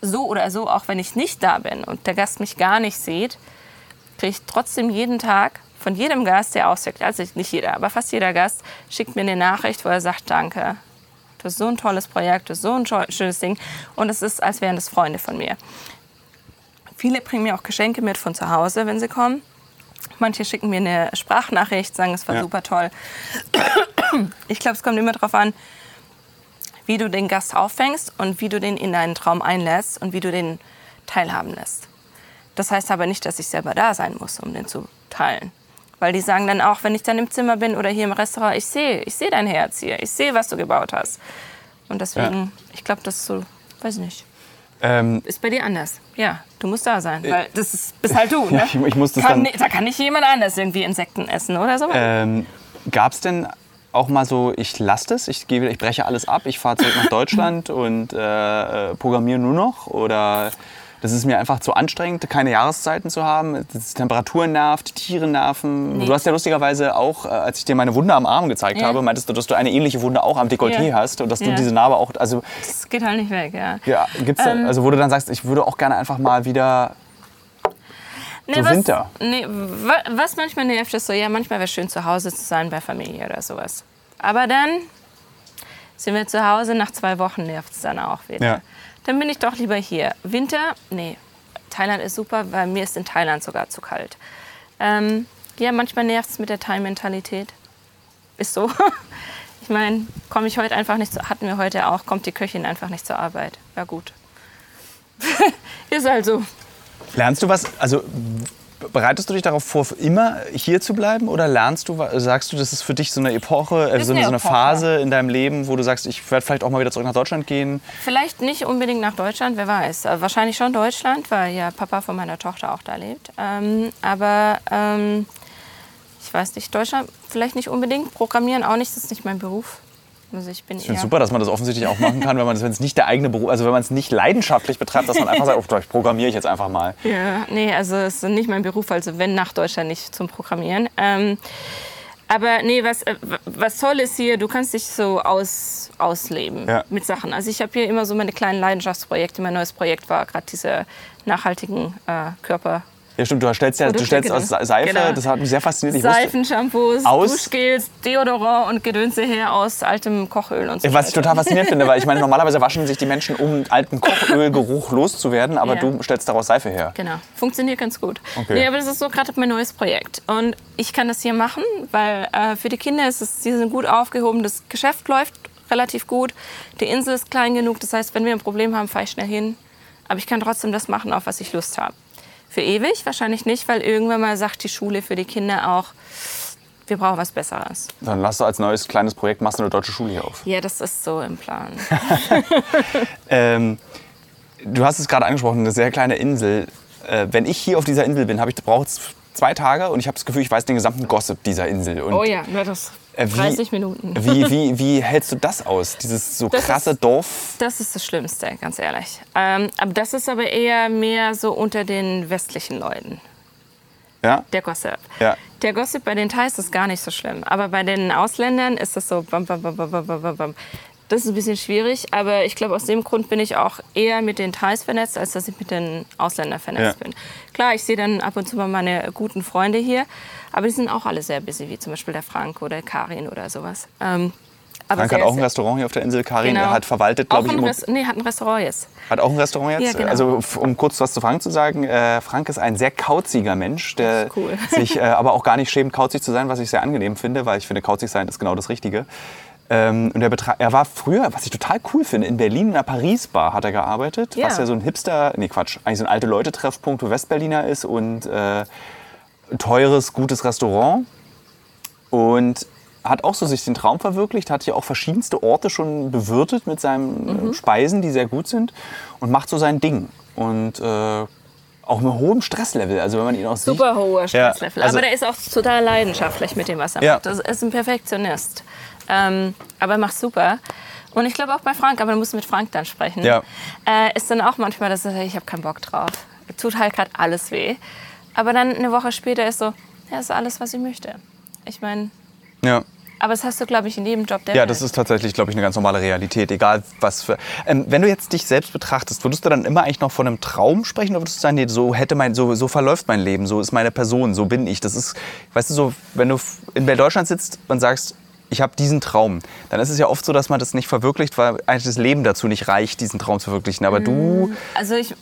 So oder so, auch wenn ich nicht da bin und der Gast mich gar nicht sieht, kriege ich trotzdem jeden Tag von jedem Gast, der auswirkt, also nicht jeder, aber fast jeder Gast, schickt mir eine Nachricht, wo er sagt, danke. Das ist so ein tolles Projekt, das ist so ein schönes Ding. Und es ist, als wären das Freunde von mir. Viele bringen mir auch Geschenke mit von zu Hause, wenn sie kommen. Manche schicken mir eine Sprachnachricht, sagen, es war Ja. super toll. Ich glaube, es kommt immer darauf an, wie du den Gast auffängst und wie du den in deinen Traum einlässt und wie du den teilhaben lässt. Das heißt aber nicht, dass ich selber da sein muss, um den zu teilen. Weil die sagen dann auch, wenn ich dann im Zimmer bin oder hier im Restaurant, ich sehe, ich sehe dein Herz hier, ich sehe, was du gebaut hast. Und deswegen, ich glaube, das ist so, weiß ich nicht, Ähm, ist bei dir anders. Ja, du musst da sein, weil das ist, bist halt du. Ne? ich- ich muss das kann, dann- Da kann nicht jemand anders irgendwie Insekten essen oder so. Ähm, Gab es denn auch mal so, ich lasse das, ich, gehe, ich breche alles ab, ich fahre zurück nach Deutschland und äh, äh, programmiere nur noch? Oder das ist mir einfach zu anstrengend, keine Jahreszeiten zu haben? Die Temperatur nervt, die Tiere nerven. Nee. Du hast ja lustigerweise auch, äh, als ich dir meine Wunde am Arm gezeigt Ja. habe, meintest du, dass du eine ähnliche Wunde auch am Dekolleté Ja. hast und dass du diese Narbe auch, also das geht halt nicht weg, ja. ja, gibt's Ähm. also wo du dann sagst, ich würde auch gerne einfach mal wieder Nee, was, Winter. Nee, wa- was manchmal nervt, ist so, ja, manchmal wäre schön zu Hause zu sein bei Familie oder sowas. Aber dann sind wir zu Hause, nach zwei Wochen nervt es dann auch wieder. Ja. Dann bin ich doch lieber hier. Winter, nee. Thailand ist super, weil mir ist in Thailand sogar zu kalt. Ähm, ja, manchmal nervt es mit der Thai-Mentalität. Ist so. Ich meine, komme ich heute einfach nicht zu, hatten wir heute auch, kommt die Köchin einfach nicht zur Arbeit. Ja gut. ist halt so. Lernst du was, also bereitest du dich darauf vor, immer hier zu bleiben oder lernst du, sagst du, das ist für dich so eine Epoche, äh, so, eine, so eine Phase in deinem Leben, wo du sagst, ich werde vielleicht auch mal wieder zurück nach Deutschland gehen? Vielleicht nicht unbedingt nach Deutschland, wer weiß. Äh, wahrscheinlich schon Deutschland, weil ja Papa von meiner Tochter auch da lebt. Ähm, aber ähm, ich weiß nicht, Deutschland vielleicht nicht unbedingt. Programmieren auch nicht, das ist nicht mein Beruf. Also ich bin ich finde super, dass man das offensichtlich auch machen kann, wenn man es nicht der eigene Beruf, also wenn man es nicht leidenschaftlich betreibt, dass man einfach sagt, oh, ich programmiere ich jetzt einfach mal. Ja, nee, also es ist nicht mein Beruf, also wenn nach Deutschland nicht zum Programmieren. Ähm, aber nee, was, äh, was toll ist hier, du kannst dich so aus, ausleben ja. mit Sachen. Also ich habe hier immer so meine kleinen Leidenschaftsprojekte. Mein neues Projekt war gerade diese nachhaltigen äh, Körper. Ja, stimmt. Du stellst ja, du stellst aus Seife, genau. das hat mich sehr fasziniert. Seifen, Shampoos, Duschgels, Deodorant und Gedönse her aus altem Kochöl und so. Was ich total faszinierend finde, weil ich meine, normalerweise waschen sich die Menschen, um alten Kochölgeruch loszuwerden, aber ja. du stellst daraus Seife her. Genau. Funktioniert ganz gut. Okay. Nee, aber das ist so gerade mein neues Projekt. Und ich kann das hier machen, weil äh, für die Kinder ist es, sie sind gut aufgehoben, das Geschäft läuft relativ gut. Die Insel ist klein genug, das heißt, wenn wir ein Problem haben, fahre ich schnell hin. Aber ich kann trotzdem das machen, auf was ich Lust habe. Für ewig wahrscheinlich nicht, weil irgendwann mal sagt die Schule für die Kinder auch, wir brauchen was Besseres. Dann lass du als neues kleines Projekt, machst du eine deutsche Schule hier auf. Ja, das ist so im Plan. ähm, du hast es gerade angesprochen, eine sehr kleine Insel. Äh, wenn ich hier auf dieser Insel bin, brauche ich zwei Tage und ich habe das Gefühl, ich weiß den gesamten Gossip dieser Insel. Und oh ja, das 30 äh, Minuten. Wie, wie, wie hältst du das aus, dieses so das krasse ist, Dorf? Das ist das Schlimmste, ganz ehrlich. Ähm, aber das ist aber eher mehr so unter den westlichen Leuten. Ja? Der Gossip. Ja. Der Gossip bei den Thais ist gar nicht so schlimm. Aber bei den Ausländern ist das so bam, bam, bam, bam, bam, bam. Das ist ein bisschen schwierig, aber ich glaube, aus dem Grund bin ich auch eher mit den Thais vernetzt, als dass ich mit den Ausländern vernetzt ja. bin. Klar, ich sehe dann ab und zu mal meine guten Freunde hier, aber die sind auch alle sehr busy, wie zum Beispiel der Frank oder Karin oder sowas. Ähm, Frank hat auch ein Restaurant hier auf der Insel. Karin genau. hat verwaltet, glaube ich. Ein Rest nee, hat ein Restaurant jetzt. Hat auch ein Restaurant jetzt? Ja, genau. Also um kurz was zu Frank zu sagen, äh, Frank ist ein sehr kauziger Mensch, der cool. sich äh, aber auch gar nicht schämt, kauzig zu sein, was ich sehr angenehm finde, weil ich finde, kauzig sein ist genau das Richtige. Ähm, und er, er, war früher, was ich total cool finde, in Berlin in einer Paris-Bar hat er gearbeitet, ja. was ja so ein Hipster, nee Quatsch, eigentlich so ein alte Leute-Treffpunkt für Westberliner ist und äh, teures, gutes Restaurant. Und hat auch so sich den Traum verwirklicht, hat hier auch verschiedenste Orte schon bewirtet mit seinen mhm. Speisen, die sehr gut sind und macht so sein Ding. Und äh, auch mit hohem Stresslevel. Also wenn man ihn auch sieht. Super hoher Stresslevel. Ja, also Aber der ist auch total leidenschaftlich mit dem, was er ja. macht. Das ist ein Perfektionist. Ähm, aber er macht super. Und ich glaube auch bei Frank, aber du musst mit Frank dann sprechen. Ja. Äh, ist dann auch manchmal, dass er sagt, ich habe keinen Bock drauf. Tut halt gerade alles weh. Aber dann eine Woche später ist so, ja, ist alles, was ich möchte. Ich meine. Ja. Aber das hast du, glaube ich, in jedem Job der Ja, Welt. das ist tatsächlich, glaube ich, eine ganz normale Realität. Egal was für. Ähm, wenn du jetzt dich selbst betrachtest, würdest du dann immer eigentlich noch von einem Traum sprechen oder würdest du sagen, nee, so hätte mein, so, so verläuft mein Leben, so ist meine Person, so bin ich. Das ist, weißt du, so, wenn du in Deutschland sitzt und sagst, ich habe diesen Traum, dann ist es ja oft so, dass man das nicht verwirklicht, weil eigentlich das Leben dazu nicht reicht, diesen Traum zu verwirklichen. Aber du. Mm, also ich,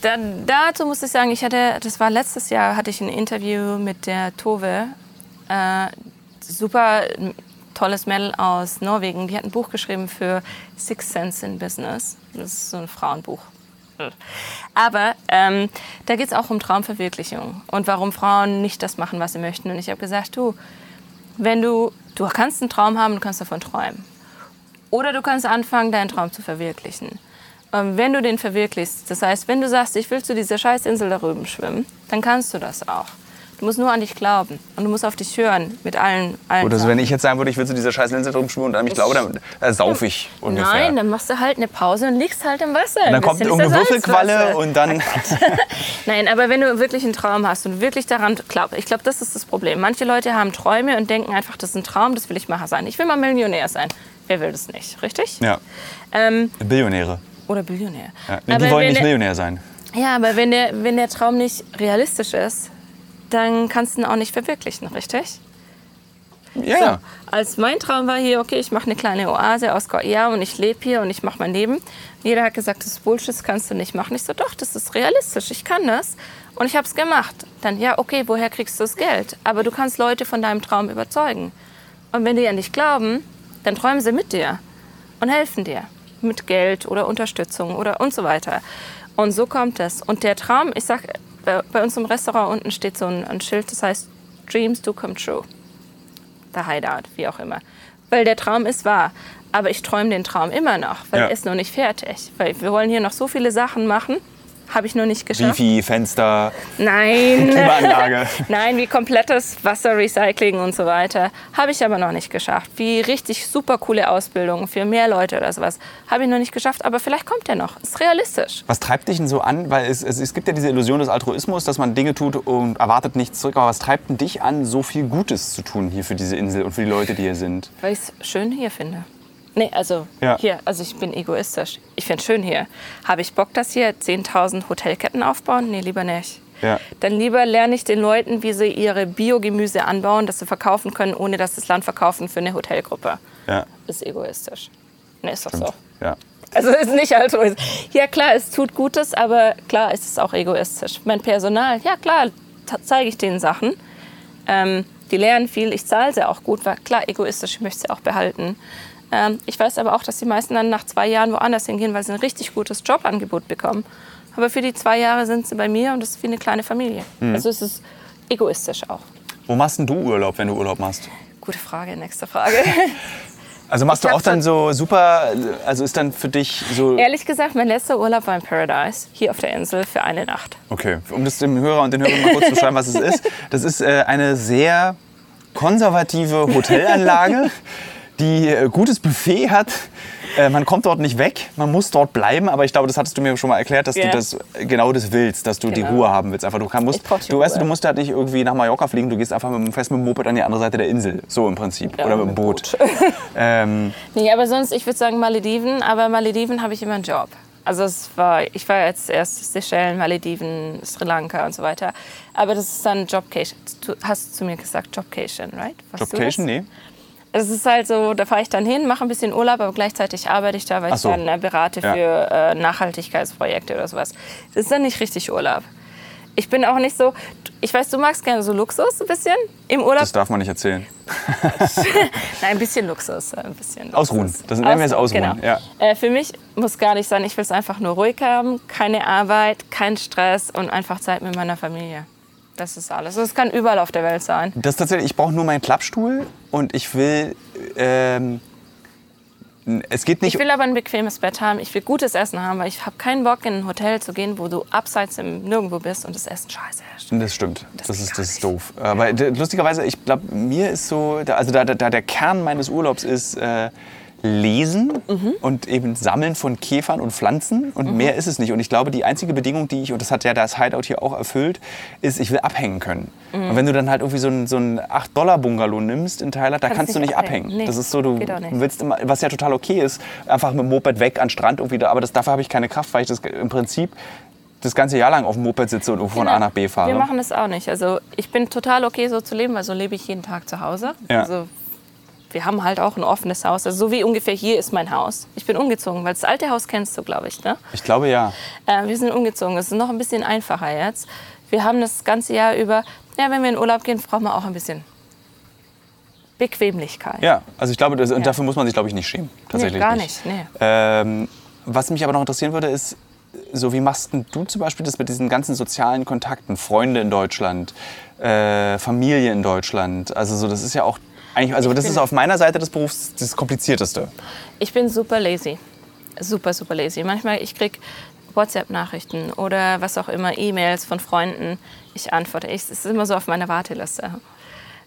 da, dazu muss ich sagen, ich hatte, das war letztes Jahr, hatte ich ein Interview mit der Tove, äh, super tolles Mädel aus Norwegen. Die hat ein Buch geschrieben für Six Sense in Business. Das ist so ein Frauenbuch. Aber ähm, da geht es auch um Traumverwirklichung und warum Frauen nicht das machen, was sie möchten. Und ich habe gesagt, du, wenn du, du kannst einen Traum haben, du kannst davon träumen. Oder du kannst anfangen, deinen Traum zu verwirklichen. Und wenn du den verwirklichst, das heißt, wenn du sagst, ich will zu dieser Scheißinsel da drüben schwimmen, dann kannst du das auch. Du musst nur an dich glauben und du musst auf dich hören mit allen. allen Oder also wenn ich jetzt sagen würde, ich will zu dieser scheiß Insel rumschwimmen und an mich glaube, dann äh, sauf ich ungefähr. Nein, dann machst du halt eine Pause und liegst halt im Wasser. Und dann kommt irgendeine Würfelqualle und dann... Nein, aber wenn du wirklich einen Traum hast und wirklich daran glaubst, ich glaube, das ist das Problem. Manche Leute haben Träume und denken einfach, das ist ein Traum, das will ich mal sein. Ich will mal Millionär sein. Wer will das nicht, richtig? Ja. Ähm, Billionäre. Oder Billionär. Ja. Nee, die wollen nicht Millionär sein. Ja, aber wenn der, wenn der Traum nicht realistisch ist, dann kannst du ihn auch nicht verwirklichen, richtig? Ja, ja. Als mein Traum war hier, okay, ich mache eine kleine Oase aus Goya und ich lebe hier und ich mache mein Leben. Jeder hat gesagt, das ist Bullshit, das kannst du nicht machen. Ich so, doch, das ist realistisch, ich kann das. Und ich habe es gemacht. Dann, ja, okay, woher kriegst du das Geld? Aber du kannst Leute von deinem Traum überzeugen. Und wenn die an dich glauben, dann träumen sie mit dir und helfen dir mit Geld oder Unterstützung oder und so weiter. Und so kommt es. Und der Traum, ich sag, bei, bei uns im Restaurant unten steht so ein, ein Schild, das heißt Dreams do come true. Der Hideout, wie auch immer. Weil der Traum ist wahr. Aber ich träume den Traum immer noch, weil Ja. er ist noch nicht fertig. Weil wir wollen hier noch so viele Sachen machen. Habe ich noch nicht geschafft. Wifi, Fenster, Nein. Klimaanlage. Nein, wie komplettes Wasserrecycling und so weiter. Habe ich aber noch nicht geschafft. Wie richtig super coole Ausbildung für mehr Leute oder sowas. Habe ich noch nicht geschafft, aber vielleicht kommt der noch. Ist realistisch. Was treibt dich denn so an? Weil es, es, es gibt ja diese Illusion des Altruismus, dass man Dinge tut und erwartet nichts zurück. Aber was treibt denn dich an, so viel Gutes zu tun hier für diese Insel und für die Leute, die hier sind? Weil ich es schön hier finde. Nee, also Ja. hier, also ich bin egoistisch. Ich finde es schön hier. Habe ich Bock, dass hier 10.000 Hotelketten aufbauen? Nee, lieber nicht. Ja. Dann lieber lerne ich den Leuten, wie sie ihre Biogemüse anbauen, dass sie verkaufen können, ohne dass sie das Land verkaufen für eine Hotelgruppe. Ja, Ist egoistisch. Nee, ist doch so. ja. Also ist nicht altruistisch. Ja klar, es tut Gutes, aber klar ist es auch egoistisch. Mein Personal, ja klar, zeige ich denen Sachen. Ähm, die lernen viel, ich zahle sie auch gut, weil klar, egoistisch, ich möchte sie auch behalten. Ähm, ich weiß aber auch, dass die meisten dann nach zwei Jahren woanders hingehen, weil sie ein richtig gutes Jobangebot bekommen. Aber für die zwei Jahre sind sie bei mir und das ist wie eine kleine Familie. Also es ist egoistisch auch. Wo machst denn du Urlaub, wenn du Urlaub machst? Gute Frage, nächste Frage. Also machst du Ich hab auch dann so super, also ist dann für dich so... Ehrlich gesagt, mein letzter Urlaub war in Paradise, hier auf der Insel für eine Nacht. Okay, um das dem Hörer und den Hörern mal kurz zu beschreiben, was es ist. Das ist äh, eine sehr konservative Hotelanlage, die äh, gutes Buffet hat. Äh, man kommt dort nicht weg, man muss dort bleiben, aber ich glaube, das hattest du mir schon mal erklärt, dass Ja. du das äh, genau das willst, dass du die Genau. Ruhe haben willst. Einfach, du, kann, musst, die du weißt, du musst halt nicht irgendwie nach Mallorca fliegen, du gehst einfach mit, dem- fährst mit dem Moped an die andere Seite der Insel, so im Prinzip, Ja, oder mit dem mit Boot. ähm, Nee, aber sonst, ich würde sagen Malediven, aber Malediven habe ich immer einen Job. Also es war, ich war jetzt erst Seychellen, Malediven, Sri Lanka und so weiter. Aber das ist dann Jobcation. Du hast zu mir gesagt Jobcation, right? Du Jobcation? Nee. Es ist halt so, da fahre ich dann hin, mache ein bisschen Urlaub, aber gleichzeitig arbeite ich da, weil Ach ich so. dann äh, berate Ja. für äh, Nachhaltigkeitsprojekte oder sowas. Das ist dann nicht richtig Urlaub. Ich bin auch nicht so, ich weiß, du magst gerne so Luxus ein bisschen im Urlaub. Das darf man nicht erzählen. Nein, ein bisschen Luxus. Ein bisschen Luxus. Ausruhen. Das nennen wir es Ausruhen, Genau. ja. Äh, für mich muss gar nicht sein, ich will es einfach nur ruhig haben, keine Arbeit, kein Stress und einfach Zeit mit meiner Familie. Das ist alles. Das kann überall auf der Welt sein. Das tatsächlich, ich brauche nur meinen Klappstuhl und ich will. Ähm, es geht nicht. Ich will aber ein bequemes Bett haben, ich will gutes Essen haben, weil ich habe keinen Bock, in ein Hotel zu gehen, wo du abseits im Nirgendwo bist und das Essen scheiße ist. Das stimmt. Das Das, ist, das ist doof. Aber d- lustigerweise, ich glaube, mir ist so, da- also da, da, da der Kern meines Urlaubs ist äh, Lesen Mhm. und eben Sammeln von Käfern und Pflanzen und mehr ist es nicht. Und ich glaube, die einzige Bedingung, die ich, und das hat ja das Hideout hier auch erfüllt, ist, ich will abhängen können. Mhm. Und wenn du dann halt irgendwie so ein, so ein 8-Dollar-Bungalow nimmst in Thailand, da Kannst kannst du nicht abhängen. abhängen. Nee, das ist so, du willst immer, was ja total okay ist, einfach mit dem Moped weg an den Strand und wieder. Aber das, dafür habe ich keine Kraft, weil ich das im Prinzip das ganze Jahr lang auf dem Moped sitze und von Genau. A nach B fahre. Wir machen das auch nicht. Also ich bin total okay, so zu leben, weil so lebe ich jeden Tag zu Hause. Ja. Also wir haben halt auch ein offenes Haus. Also so wie ungefähr hier ist mein Haus. Ich bin umgezogen, weil das alte Haus kennst du, glaube ich. Ne? Ich glaube ja. Äh, wir sind umgezogen. Es ist noch ein bisschen einfacher jetzt. Wir haben das ganze Jahr über, ja, wenn wir in Urlaub gehen, brauchen wir auch ein bisschen Bequemlichkeit. Ja, also ich glaube, das, und Ja. dafür muss man sich, glaube ich, nicht schämen. Tatsächlich gar nicht. nee. Ähm, was mich aber noch interessieren würde, ist, so wie machst denn du zum Beispiel das mit diesen ganzen sozialen Kontakten? Freunde in Deutschland, äh, Familie in Deutschland. Also so, das ist ja auch eigentlich, also das bin- ist auf meiner Seite des Berufs das Komplizierteste. Ich bin super lazy. Super, super lazy. Manchmal, ich krieg WhatsApp-Nachrichten oder was auch immer, E-Mails von Freunden. Ich antworte. Ich, es ist immer so auf meiner Warteliste.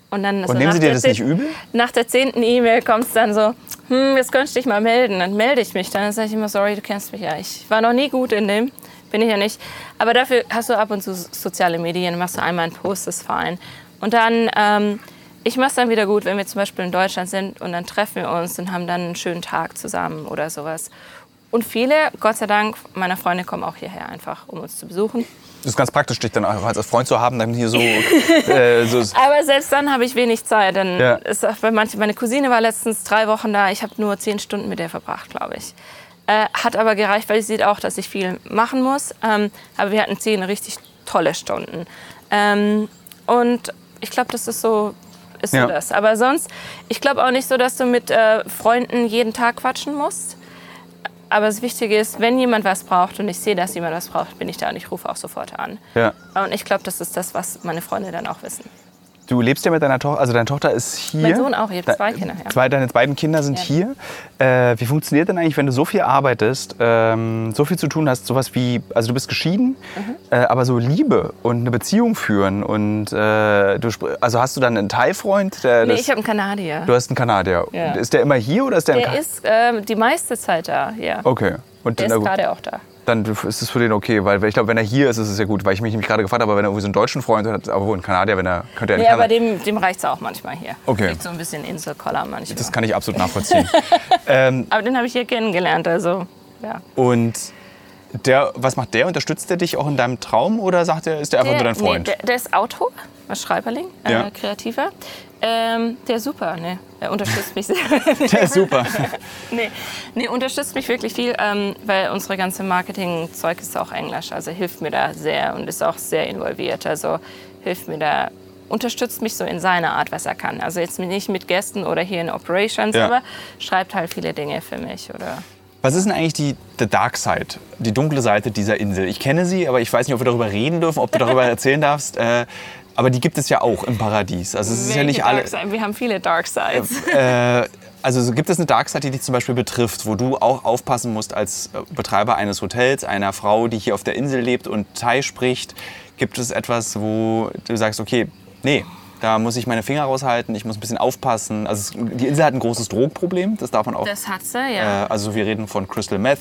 Und, dann, so nehmen Sie nach dir das nicht übel? Nach der zehnten E-Mail kommt es dann so, hm, jetzt könntest du dich mal melden. Dann melde ich mich. Dann sage ich immer, sorry, du kennst mich ja. Ich war noch nie gut in dem. Bin ich ja nicht. Aber dafür hast du ab und zu soziale Medien, machst du einmal einen Post, das ist fein. Und dann, ähm, ich mache es dann wieder gut, wenn wir zum Beispiel in Deutschland sind und dann treffen wir uns und haben dann einen schönen Tag zusammen oder sowas. Und viele, Gott sei Dank, meiner Freunde kommen auch hierher einfach, um uns zu besuchen. Das ist ganz praktisch, dich dann auch als Freund zu haben, dann hier so. äh, so Aber selbst dann habe ich wenig Zeit. Dann Ja. ist auch, weil manche, meine Cousine war letztens drei Wochen da. Ich habe nur zehn Stunden mit der verbracht, glaube ich. Äh, hat aber gereicht, weil sie sieht auch, dass ich viel machen muss. Ähm, aber wir hatten zehn richtig tolle Stunden. Ähm, und ich glaube, das ist so, ist Ja. so das. Aber sonst, ich glaube auch nicht so, dass du mit äh, Freunden jeden Tag quatschen musst. Aber das Wichtige ist, wenn jemand was braucht und ich sehe, dass jemand was braucht, bin ich da und ich rufe auch sofort an. Ja. Und ich glaube, das ist das, was meine Freunde dann auch wissen. Du lebst ja mit deiner Tochter, also deine Tochter ist hier. Mein Sohn auch, ich habe zwei Kinder. Ja. Zwei, deine beiden Kinder sind Ja. hier. Äh, wie funktioniert denn eigentlich, wenn du so viel arbeitest, ähm, so viel zu tun hast, sowas wie, also du bist geschieden, Mhm. äh, aber so Liebe und eine Beziehung führen und äh, du, also hast du dann einen Thai-Freund? Der Nee, das- ich habe einen Kanadier. du hast einen Kanadier. Ja. Ist der immer hier oder ist der, Der ist ähm, die meiste Zeit da, ja. Okay. Und Der ist gerade auch da. Dann ist es für den okay, weil ich glaube, wenn er hier ist, ist es ja gut, weil ich mich nämlich gerade gefragt habe, wenn er irgendwie so einen deutschen Freund hat, aber wo ein Kanadier, wenn er könnte er in Nee, aber dem, dem reicht es auch manchmal hier. Okay. Kriegt so ein bisschen Inselkoller manchmal. Das kann ich absolut nachvollziehen. ähm, aber den habe ich hier kennengelernt, also ja. Und der, was macht der? Unterstützt der dich auch in deinem Traum oder sagt er, ist der einfach nur dein Freund? Nee, der, der ist Autor, Schreiberling, Ja. äh, Kreativer. Ähm, der ist super, ne? Er unterstützt mich sehr. der ist super. nee, nee, unterstützt mich wirklich viel, ähm, weil unsere ganze Marketing-Zeug ist auch Englisch. Also hilft mir da sehr und ist auch sehr involviert. Also hilft mir da, unterstützt mich so in seiner Art, was er kann. Also jetzt nicht mit Gästen oder hier in Operations, Ja. aber schreibt halt viele Dinge für mich. Oder Was ist denn eigentlich die the Dark Side, die dunkle Seite dieser Insel? Ich kenne sie, aber ich weiß nicht, ob wir darüber reden dürfen, ob du darüber erzählen darfst. Äh, aber die gibt es ja auch im Paradies. Also es ist ja nicht alle. Wir haben viele Dark Sides. Äh, also so gibt es eine Dark Side, die dich zum Beispiel betrifft, wo du auch aufpassen musst als äh, Betreiber eines Hotels, einer Frau, die hier auf der Insel lebt und Thai spricht. Gibt es etwas, wo du sagst, okay, nee, da muss ich meine Finger raushalten, ich muss ein bisschen aufpassen. Also es, die Insel hat ein großes Drogproblem, das darf man auch. Das hat sie, ja. Äh, also wir reden von Crystal Meth,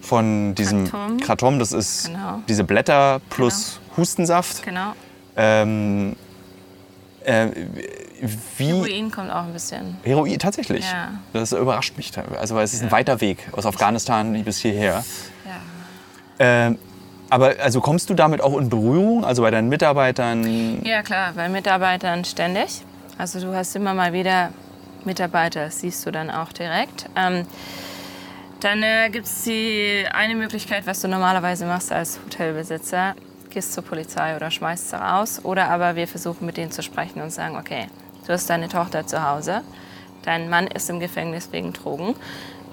von diesem Kratom. Kratom, das ist Genau. diese Blätter plus Hustensaft. genau. Ähm, äh, wie Heroin kommt auch ein bisschen. Heroin, tatsächlich. Ja. Das überrascht mich. teilweise. Also, weil es ist ein weiter Weg aus Afghanistan bis hierher. Ja. Ähm, aber also kommst du damit auch in Berührung? Also bei deinen Mitarbeitern? Ja, klar, bei Mitarbeitern ständig. Also du hast immer mal wieder Mitarbeiter, das siehst du dann auch direkt. Ähm, dann äh, gibt es die eine Möglichkeit, was du normalerweise machst als Hotelbesitzer, gehst zur Polizei oder schmeißt sie raus. Oder aber wir versuchen mit denen zu sprechen und sagen, okay, du hast deine Tochter zu Hause, dein Mann ist im Gefängnis wegen Drogen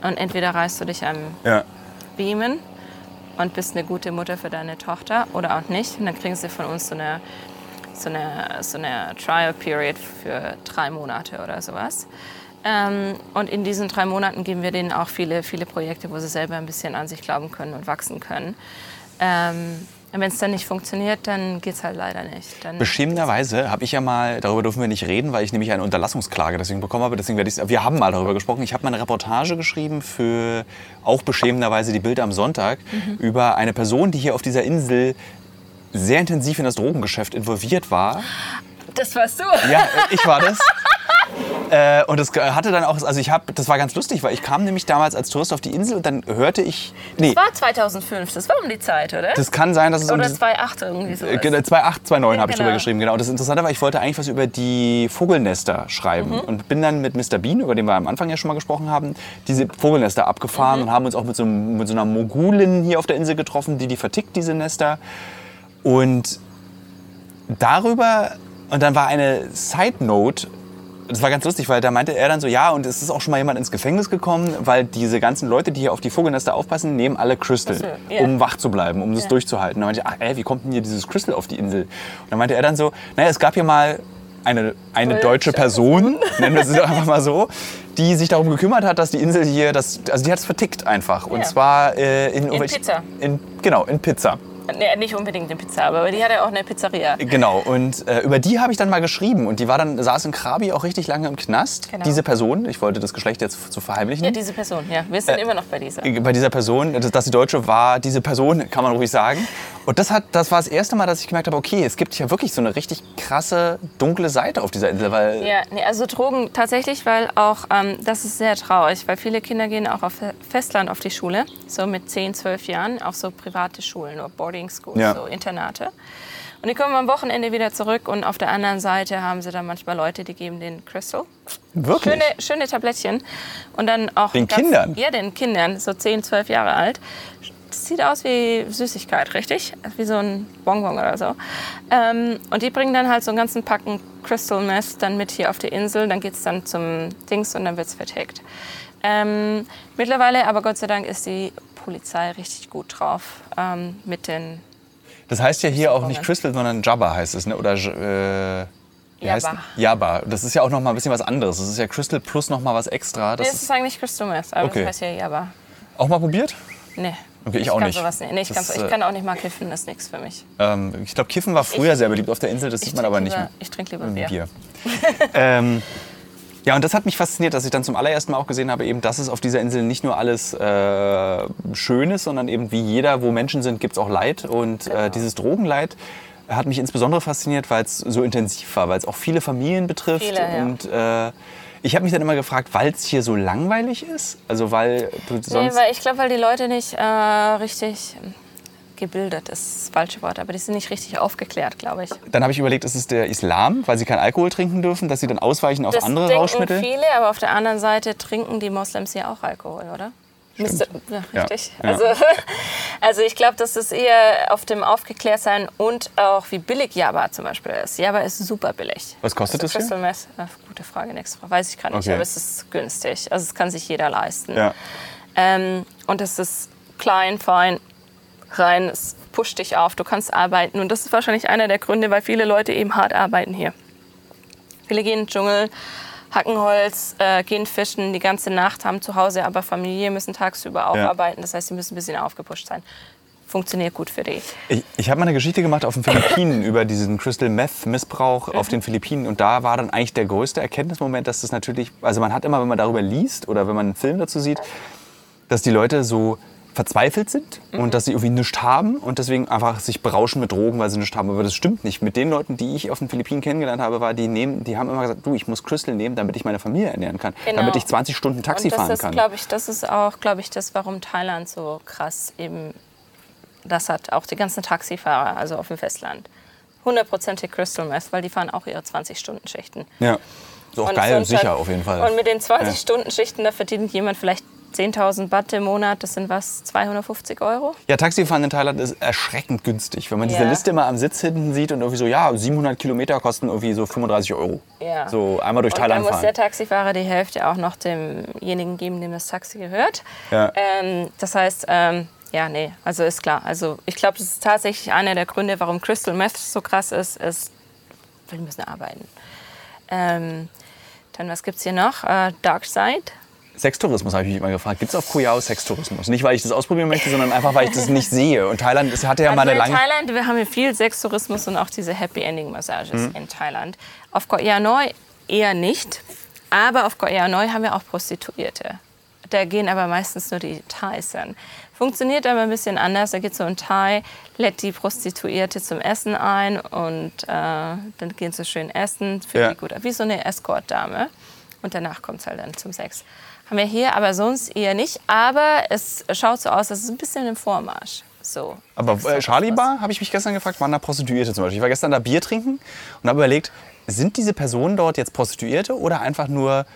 und entweder reißt du dich am Ja. beamen und bist eine gute Mutter für deine Tochter oder auch nicht. Und dann kriegen sie von uns so eine, so eine, so eine Trial Period für drei Monate oder sowas. Ähm, und in diesen drei Monaten geben wir denen auch viele, viele Projekte, wo sie selber ein bisschen an sich glauben können und wachsen können. Ähm, wenn es dann nicht funktioniert, dann geht es halt leider nicht. Dann Beschämenderweise habe ich ja mal, darüber dürfen wir nicht reden, weil ich nämlich eine Unterlassungsklage deswegen bekommen habe. Deswegen werde ich's- wir haben mal darüber gesprochen. Ich habe mal eine Reportage geschrieben für auch beschämenderweise die Bilder am Sonntag über eine Person, die hier auf dieser Insel sehr intensiv in das Drogengeschäft involviert war. das warst du. Ja, äh, ich war das. Äh, und das hatte dann auch, also ich habe, das war ganz lustig, weil ich kam nämlich damals als Tourist auf die Insel und dann hörte ich, nee, Das war 2005, das war um die Zeit, oder? das kann sein, dass es um oder diese- 2008 irgendwie so. äh, genau, 2.8, 2.9 Ja, habe ich drüber genau. geschrieben, genau. Das Interessante war, ich wollte eigentlich was über die Vogelnester schreiben. Mhm. Und bin dann mit Mr. Bean, über den wir am Anfang ja schon mal gesprochen haben, diese Vogelnester abgefahren Mhm. und haben uns auch mit so, einem- mit so einer Mogulin hier auf der Insel getroffen, die die vertickt, diese Nester. Und darüber, und dann war eine Side Note, das war ganz lustig, weil da meinte er dann so, ja, und es ist auch schon mal jemand ins Gefängnis gekommen, weil diese ganzen Leute, die hier auf die Vogelnester aufpassen, nehmen alle Crystal, so, ja. um wach zu bleiben, um das durchzuhalten. Da meinte ich, ach, ey, wie kommt denn hier dieses Crystal auf die Insel? Und dann meinte er dann so, naja, es gab hier mal eine, eine deutsche Person, nennen wir sie einfach mal so, die sich darum gekümmert hat, dass die Insel hier, das, also die hat es vertickt einfach. Und Ja. zwar äh, in, irgendwelche- Pizza. In, genau, in Pizza. Nee, nicht unbedingt eine Pizza, aber die hatte auch eine Pizzeria. Genau, und äh, über die habe ich dann mal geschrieben. Und die war dann, saß in Krabi auch richtig lange im Knast. Genau. Diese Person, ich wollte das Geschlecht jetzt zu verheimlichen. Ja, diese Person, ja. Wir Äh, sind immer noch bei dieser. bei dieser Person, dass dass die Deutsche war, diese Person, kann man ruhig sagen. Und das, hat, das war das erste Mal, dass ich gemerkt habe, okay, es gibt ja wirklich so eine richtig krasse, dunkle Seite auf dieser Insel. Weil Ja, nee, also Drogen tatsächlich, weil auch, ähm, das ist sehr traurig, weil viele Kinder gehen auch auf Festland auf die Schule, so mit 10, 12 Jahren, auch so private Schulen oder Boarding Schools, Ja. so Internate. Und die kommen am Wochenende wieder zurück und auf der anderen Seite haben sie dann manchmal Leute, die geben den Crystal. wirklich. Schöne, schöne Tablettchen. Und dann auch Den ganz- Kindern? Ja, den Kindern, so 10, 12 Jahre alt. Das sieht aus wie Süßigkeit, richtig? Wie so ein Bonbon oder so. Ähm, und die bringen dann halt so einen ganzen Packen Crystal Meth dann mit hier auf die Insel. Dann geht es dann zum Dings und dann wird es vertickt. Ähm, mittlerweile, aber Gott sei Dank, ist die Polizei richtig gut drauf ähm, mit den Das heißt ja hier auch nicht. Crystal, sondern Jabba heißt es, ne? Oder äh, Jabba. Jabba. Das ist ja auch noch mal ein bisschen was anderes. Das ist ja Crystal plus noch mal was extra. Das Nee, ist ist eigentlich Crystal Meth, aber Okay. das heißt ja Jabba. auch mal probiert? Nee. Okay, ich auch kann nicht. Sowas nicht. Nee, ich, Das, ich äh, kann auch nicht mal kiffen, das ist nichts für mich. Ähm, ich glaube, Kiffen war früher Ich- sehr beliebt auf der Insel. Das sieht man aber trink nicht lieber, mehr. Ich trinke lieber Bier. Bier. ähm, ja, und das hat mich fasziniert, dass ich dann zum allerersten Mal auch gesehen habe, eben, dass es auf dieser Insel nicht nur alles äh, schön ist, sondern eben wie jeder, wo Menschen sind, gibt es auch Leid. Und Genau. äh, dieses Drogenleid hat mich insbesondere fasziniert, weil es so intensiv war, weil es auch viele Familien betrifft. Viele, ja. Und äh, ich habe mich dann immer gefragt, weil es hier so langweilig ist? Also weil du Nee, sonst... weil ich glaube, weil die Leute nicht äh, richtig gebildet ist das falsche Wort, aber die sind nicht richtig aufgeklärt, glaube ich. dann habe ich überlegt, ist es der Islam, weil sie keinen Alkohol trinken dürfen, dass sie dann ausweichen auf Das andere denken Rauschmittel? viele, aber auf der anderen Seite trinken die Moslems ja auch Alkohol, oder? Müsste, ja, richtig. ja. Also, also ich glaube, das ist eher auf dem Aufgeklärtsein und auch wie billig Java zum Beispiel ist. Java ist super billig. Was kostet also das hier? Meth, äh, gute Frage, nächste Frage. Weiß ich gar nicht, Okay. aber es ist günstig. Also es kann sich jeder leisten. Ja. Ähm, und es ist klein, fein, rein, es pusht dich auf, du kannst arbeiten. Und das ist wahrscheinlich einer der Gründe, weil viele Leute eben hart arbeiten hier. Viele gehen in den Dschungel, hacken Holz, äh, gehen fischen die ganze Nacht, haben zu Hause aber Familie, müssen tagsüber auch Ja. arbeiten. Das heißt, sie müssen ein bisschen aufgepusht sein. Funktioniert gut für die. Ich, ich habe mal eine Geschichte gemacht auf den Philippinen über diesen Crystal Meth Missbrauch auf den Philippinen und da war dann eigentlich der größte Erkenntnismoment, dass das natürlich, also man hat immer, wenn man darüber liest oder wenn man einen Film dazu sieht, dass die Leute so verzweifelt sind und dass sie irgendwie nichts haben und deswegen einfach sich berauschen mit Drogen, weil sie nichts haben. Aber das stimmt nicht. Mit den Leuten, die ich auf den Philippinen kennengelernt habe, war, die nehmen, die haben immer gesagt, du, ich muss Crystal nehmen, damit ich meine Familie ernähren kann, Genau. damit ich 20 Stunden Taxi und das fahren ist, kann. glaube ich, das ist auch, glaube ich, das, warum Thailand so krass eben das hat. Auch die ganzen Taxifahrer, also auf dem Festland. Hundertprozentig Crystal Meth, weil die fahren auch ihre 20-Stunden-Schichten. Ja, ist auch Und geil, sonst sicher halt- auf jeden Fall. Und mit den Ja. 20-Stunden-Schichten, da verdient jemand vielleicht 10.000 Baht im Monat. Das sind was, 250 Euro? Ja, Taxifahren in Thailand ist erschreckend günstig. Wenn man diese Ja. Liste mal am Sitz hinten sieht und irgendwie so, ja, 700 Kilometer kosten irgendwie so 35 Euro. Ja. So einmal durch Und Thailand dann muss der fahren. Taxifahrer die Hälfte auch noch demjenigen geben, dem das Taxi gehört. Ja. Ähm, das heißt, ähm, ja, nee, also ist klar. Also ich glaube, das ist tatsächlich einer der Gründe, warum Crystal Meth so krass ist, ist, wir müssen arbeiten. Ähm, dann, was gibt es hier noch? Äh, Dark Side. Sextourismus habe ich mich immer gefragt. Gibt es auf Koh Sextourismus? Nicht, weil ich das ausprobieren möchte, sondern einfach, weil ich das nicht sehe. Und Thailand es hatte ja mal Also eine in lange... Thailand, wir haben hier viel Sextourismus und auch diese Happy Ending Massages Mhm. in Thailand. Auf Koh Neu eher nicht, aber auf Koh Neu haben wir auch Prostituierte. Da gehen aber meistens nur die Thais hin. Funktioniert aber ein bisschen anders. Da geht so ein Thai, lädt die Prostituierte zum Essen ein und äh, dann gehen sie schön essen, für Ja. die gut, wie so eine Escort-Dame. Und danach kommt es halt dann zum Sex. Haben wir hier aber sonst eher nicht. Aber es schaut so aus, es ein bisschen im Vormarsch. So. Aber äh, Charlie. Bar, habe ich mich gestern gefragt, waren da Prostituierte zum Beispiel. Ich war gestern da Bier trinken und habe überlegt, sind diese Personen dort jetzt Prostituierte oder einfach nur,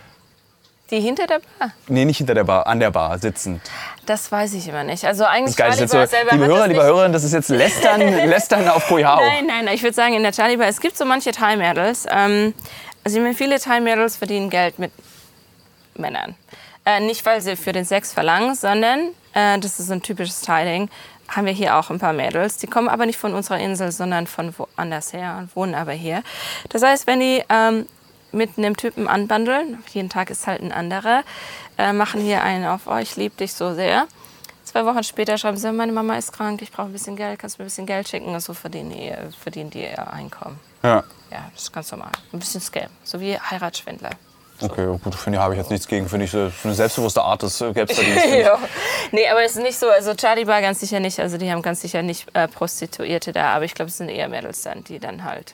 Die hinter der Bar? nee, nicht hinter der Bar, an der Bar sitzend? Das weiß ich immer nicht. Also eigentlich Das ist ist Charlie Bar so, selber liebe Hörer, liebe Hörerinnen, das ist jetzt Lästern, Lästern auf Koh Nein, nein, nein. Ich würde sagen, in der Charlie Bar, es gibt so manche Thai-Mädels. Ähm, also ich meine, viele Thai-Mädels verdienen Geld mit Männern. Äh, nicht, weil sie für den Sex verlangen, sondern, äh, das ist ein typisches Thai-Ding, haben wir hier auch ein paar Mädels. Die kommen aber nicht von unserer Insel, sondern von woanders her und wohnen aber hier. Das heißt, wenn die ähm, mit einem Typen anbandeln, jeden Tag ist halt ein anderer, äh, machen hier einen auf, oh, ich liebe dich so sehr. Zwei Wochen später schreiben sie, meine Mama ist krank, ich brauche ein bisschen Geld, kannst du mir ein bisschen Geld schicken? Und so verdienen die, verdienen die ihr Einkommen. Ja. Ja, das ist ganz normal. Ein bisschen Scam, so wie Heiratsschwindler. Okay, gut, finde ich, habe ich jetzt nichts gegen. Finde ich so eine selbstbewusste Art des äh, Gelbverdienstes. ja. Nee, aber es ist nicht so, also Charlie Bar ganz sicher nicht, also die haben ganz sicher nicht äh, Prostituierte da, aber ich glaube, es sind eher Mädels dann, die dann halt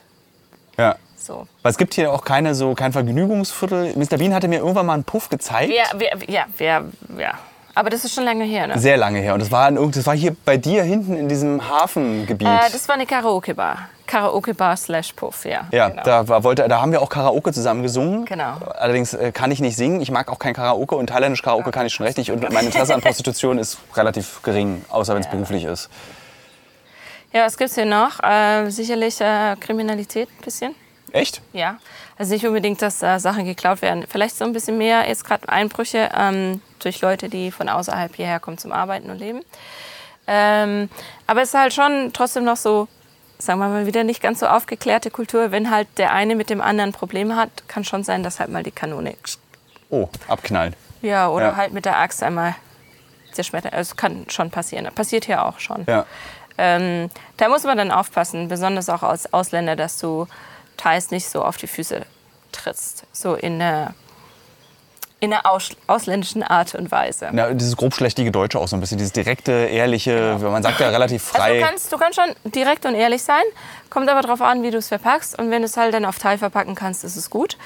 Ja. so. Weil es gibt hier auch keine so kein Vergnügungsviertel. Mr. Bean hatte mir irgendwann mal einen Puff gezeigt. Ja, wer, ja, wer, ja. Aber das ist schon lange her, ne? Sehr lange her. Und das war, in, das war hier bei dir hinten in diesem Hafengebiet. Äh, das war eine Karaoke-Bar. Karaoke-Bar slash Puff, ja. ja, genau. da, war, wollte, da haben wir auch Karaoke zusammen gesungen. Genau. Allerdings äh, kann ich nicht singen. Ich mag auch kein Karaoke und thailändisch Karaoke kann ich schon recht nicht. Und mein Interesse an Prostitution ist relativ gering, außer wenn es beruflich ist. Ja, was gibt's hier noch? Äh, sicherlich äh, Kriminalität ein bisschen. Echt? Ja, also nicht unbedingt, dass äh, Sachen geklaut werden. Vielleicht so ein bisschen mehr jetzt gerade Einbrüche ähm, durch Leute, die von außerhalb hierher kommen zum Arbeiten und Leben. Ähm, aber es ist halt schon trotzdem noch so, sagen wir mal wieder nicht ganz so aufgeklärte Kultur. Wenn halt der eine mit dem anderen Probleme hat, kann schon sein, dass halt mal die Kanone, Oh, abknallen. ja, oder Ja. halt mit der Axt einmal zerschmettert. Also es kann schon passieren. Passiert hier auch schon. Ja. Ähm, da muss man dann aufpassen, besonders auch als Ausländer, dass du teils nicht so auf die Füße trittst. So in der, in der aus, ausländischen Art und Weise. Ja, dieses grobschlächtige Deutsche auch so ein bisschen, dieses direkte, ehrliche, man sagt ja relativ Also frei. du kannst, du kannst schon direkt und ehrlich sein, kommt aber darauf an, wie du es verpackst. Und wenn du es halt dann auf Teil verpacken kannst, ist es gut.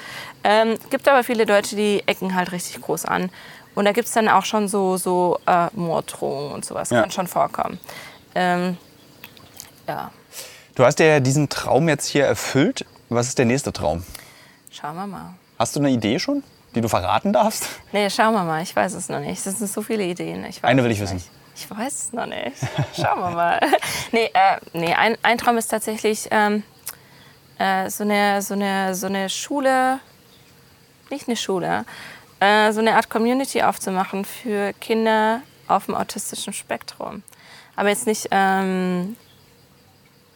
Ähm, gibt aber viele Deutsche, die ecken halt richtig groß an. Und da gibt es dann auch schon so, so äh, Morddrohungen und sowas. Ja. Kann schon vorkommen. Ähm, ja, Du hast ja diesen Traum jetzt hier erfüllt. Was ist der nächste Traum? schauen wir mal. Hast du eine Idee schon, die du verraten darfst? Nee, schauen wir mal. Ich weiß es noch nicht. Das sind so viele Ideen. Ich weiß Eine will es ich wissen. Nicht. Ich weiß es noch nicht. Schauen wir mal. nee, äh, nee ein, ein Traum ist tatsächlich ähm, äh, so, eine, so, eine, so eine Schule, nicht eine Schule, äh, so eine Art Community aufzumachen für Kinder auf dem autistischen Spektrum. Aber jetzt nicht, ähm,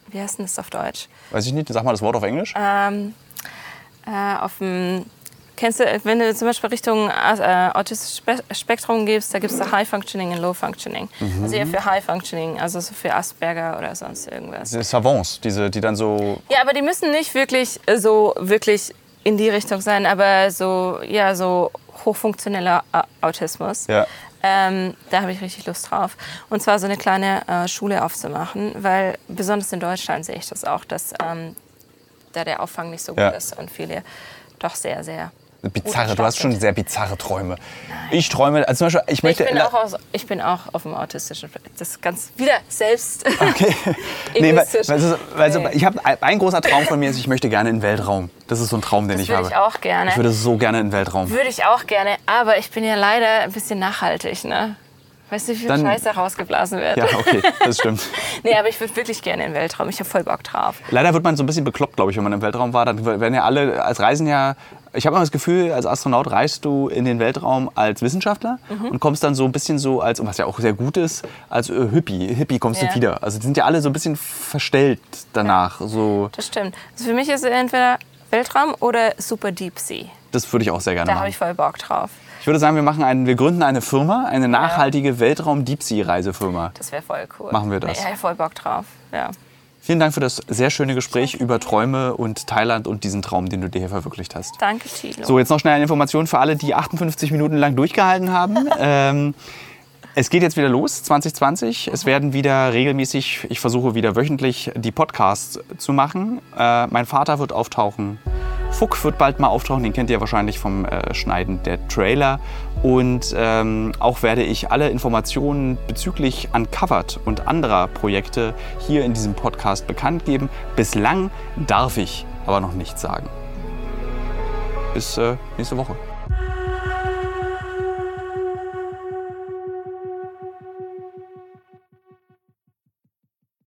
wie heißt denn das auf Deutsch? Weiß ich nicht, sag mal das Wort auf Englisch. ähm, äh, auf dem Kennst du, wenn du zum Beispiel Richtung äh, autistisches Spe Spektrum gehst, da gibt es High Functioning und Low Functioning. Also eher für High Functioning, also so für Asperger oder sonst irgendwas. Diese Savants, diese, die dann so. Ja, aber die müssen nicht wirklich äh, so wirklich in die Richtung sein, aber so ja so hochfunktioneller äh, Autismus. Ja. Ähm, da habe ich richtig Lust drauf. Und zwar so eine kleine äh, Schule aufzumachen, weil besonders in Deutschland sehe ich das auch, dass ähm, da der Auffang nicht so gut Ja. ist und viele doch sehr, sehr Bizarre, du hast schon sehr bizarre Träume. Ich träume, also zum Beispiel, ich Ich möchte. bin, auch aus, ich bin auch auf dem autistischen. Das ist ganz wieder selbst. Okay. Nee, weil, Egoistisch. weil, es ist- weil so, Nee. ich habe ein, großer Traum von mir ist, ich möchte gerne in den Weltraum. Das ist so ein Traum, den Das ich würde habe. ich auch gerne. Ich würde so gerne in den Weltraum. Würde ich auch gerne, aber ich bin ja leider ein bisschen nachhaltig, ne? Weißt du, wie viel Dann- Scheiße rausgeblasen wird? Ja, okay, das stimmt. Nee, aber ich würde wirklich gerne in den Weltraum. Ich habe voll Bock drauf. Leider wird man so ein bisschen bekloppt, glaube ich, wenn man im Weltraum war. Dann werden ja alle als Reisen ja. Ich habe immer das Gefühl, als Astronaut reist du in den Weltraum als Wissenschaftler Mhm. und kommst dann so ein bisschen so als, was ja auch sehr gut ist, als äh, Hippie. Hippie kommst Ja. du wieder. Also die sind ja alle so ein bisschen verstellt danach. So, Das stimmt. Also für mich ist es entweder Weltraum oder Super Deep Sea. das würde ich auch sehr gerne Da habe machen. ich voll Bock drauf. Ich würde sagen, wir machen einen, wir gründen eine Firma, eine nachhaltige Weltraum-Deep-Sea-Reisefirma. Das wäre voll cool. Machen wir das. Nee, ja, voll Bock drauf. Ja. Vielen Dank für das sehr schöne Gespräch über Träume und Thailand und diesen Traum, den du dir hier verwirklicht hast. Danke, Tilo. So, jetzt noch schnell eine Information für alle, die 58 Minuten lang durchgehalten haben. ähm, es geht jetzt wieder los, 2020. Es werden wieder regelmäßig, ich versuche wieder wöchentlich die Podcasts zu machen. Äh, mein Vater wird auftauchen. Fuck wird bald mal auftauchen, den kennt ihr wahrscheinlich vom äh, Schneiden der Trailer. Und ähm, auch werde ich alle Informationen bezüglich Uncovered und anderer Projekte hier in diesem Podcast bekannt geben. Bislang darf ich aber noch nichts sagen. Bis äh, nächste Woche.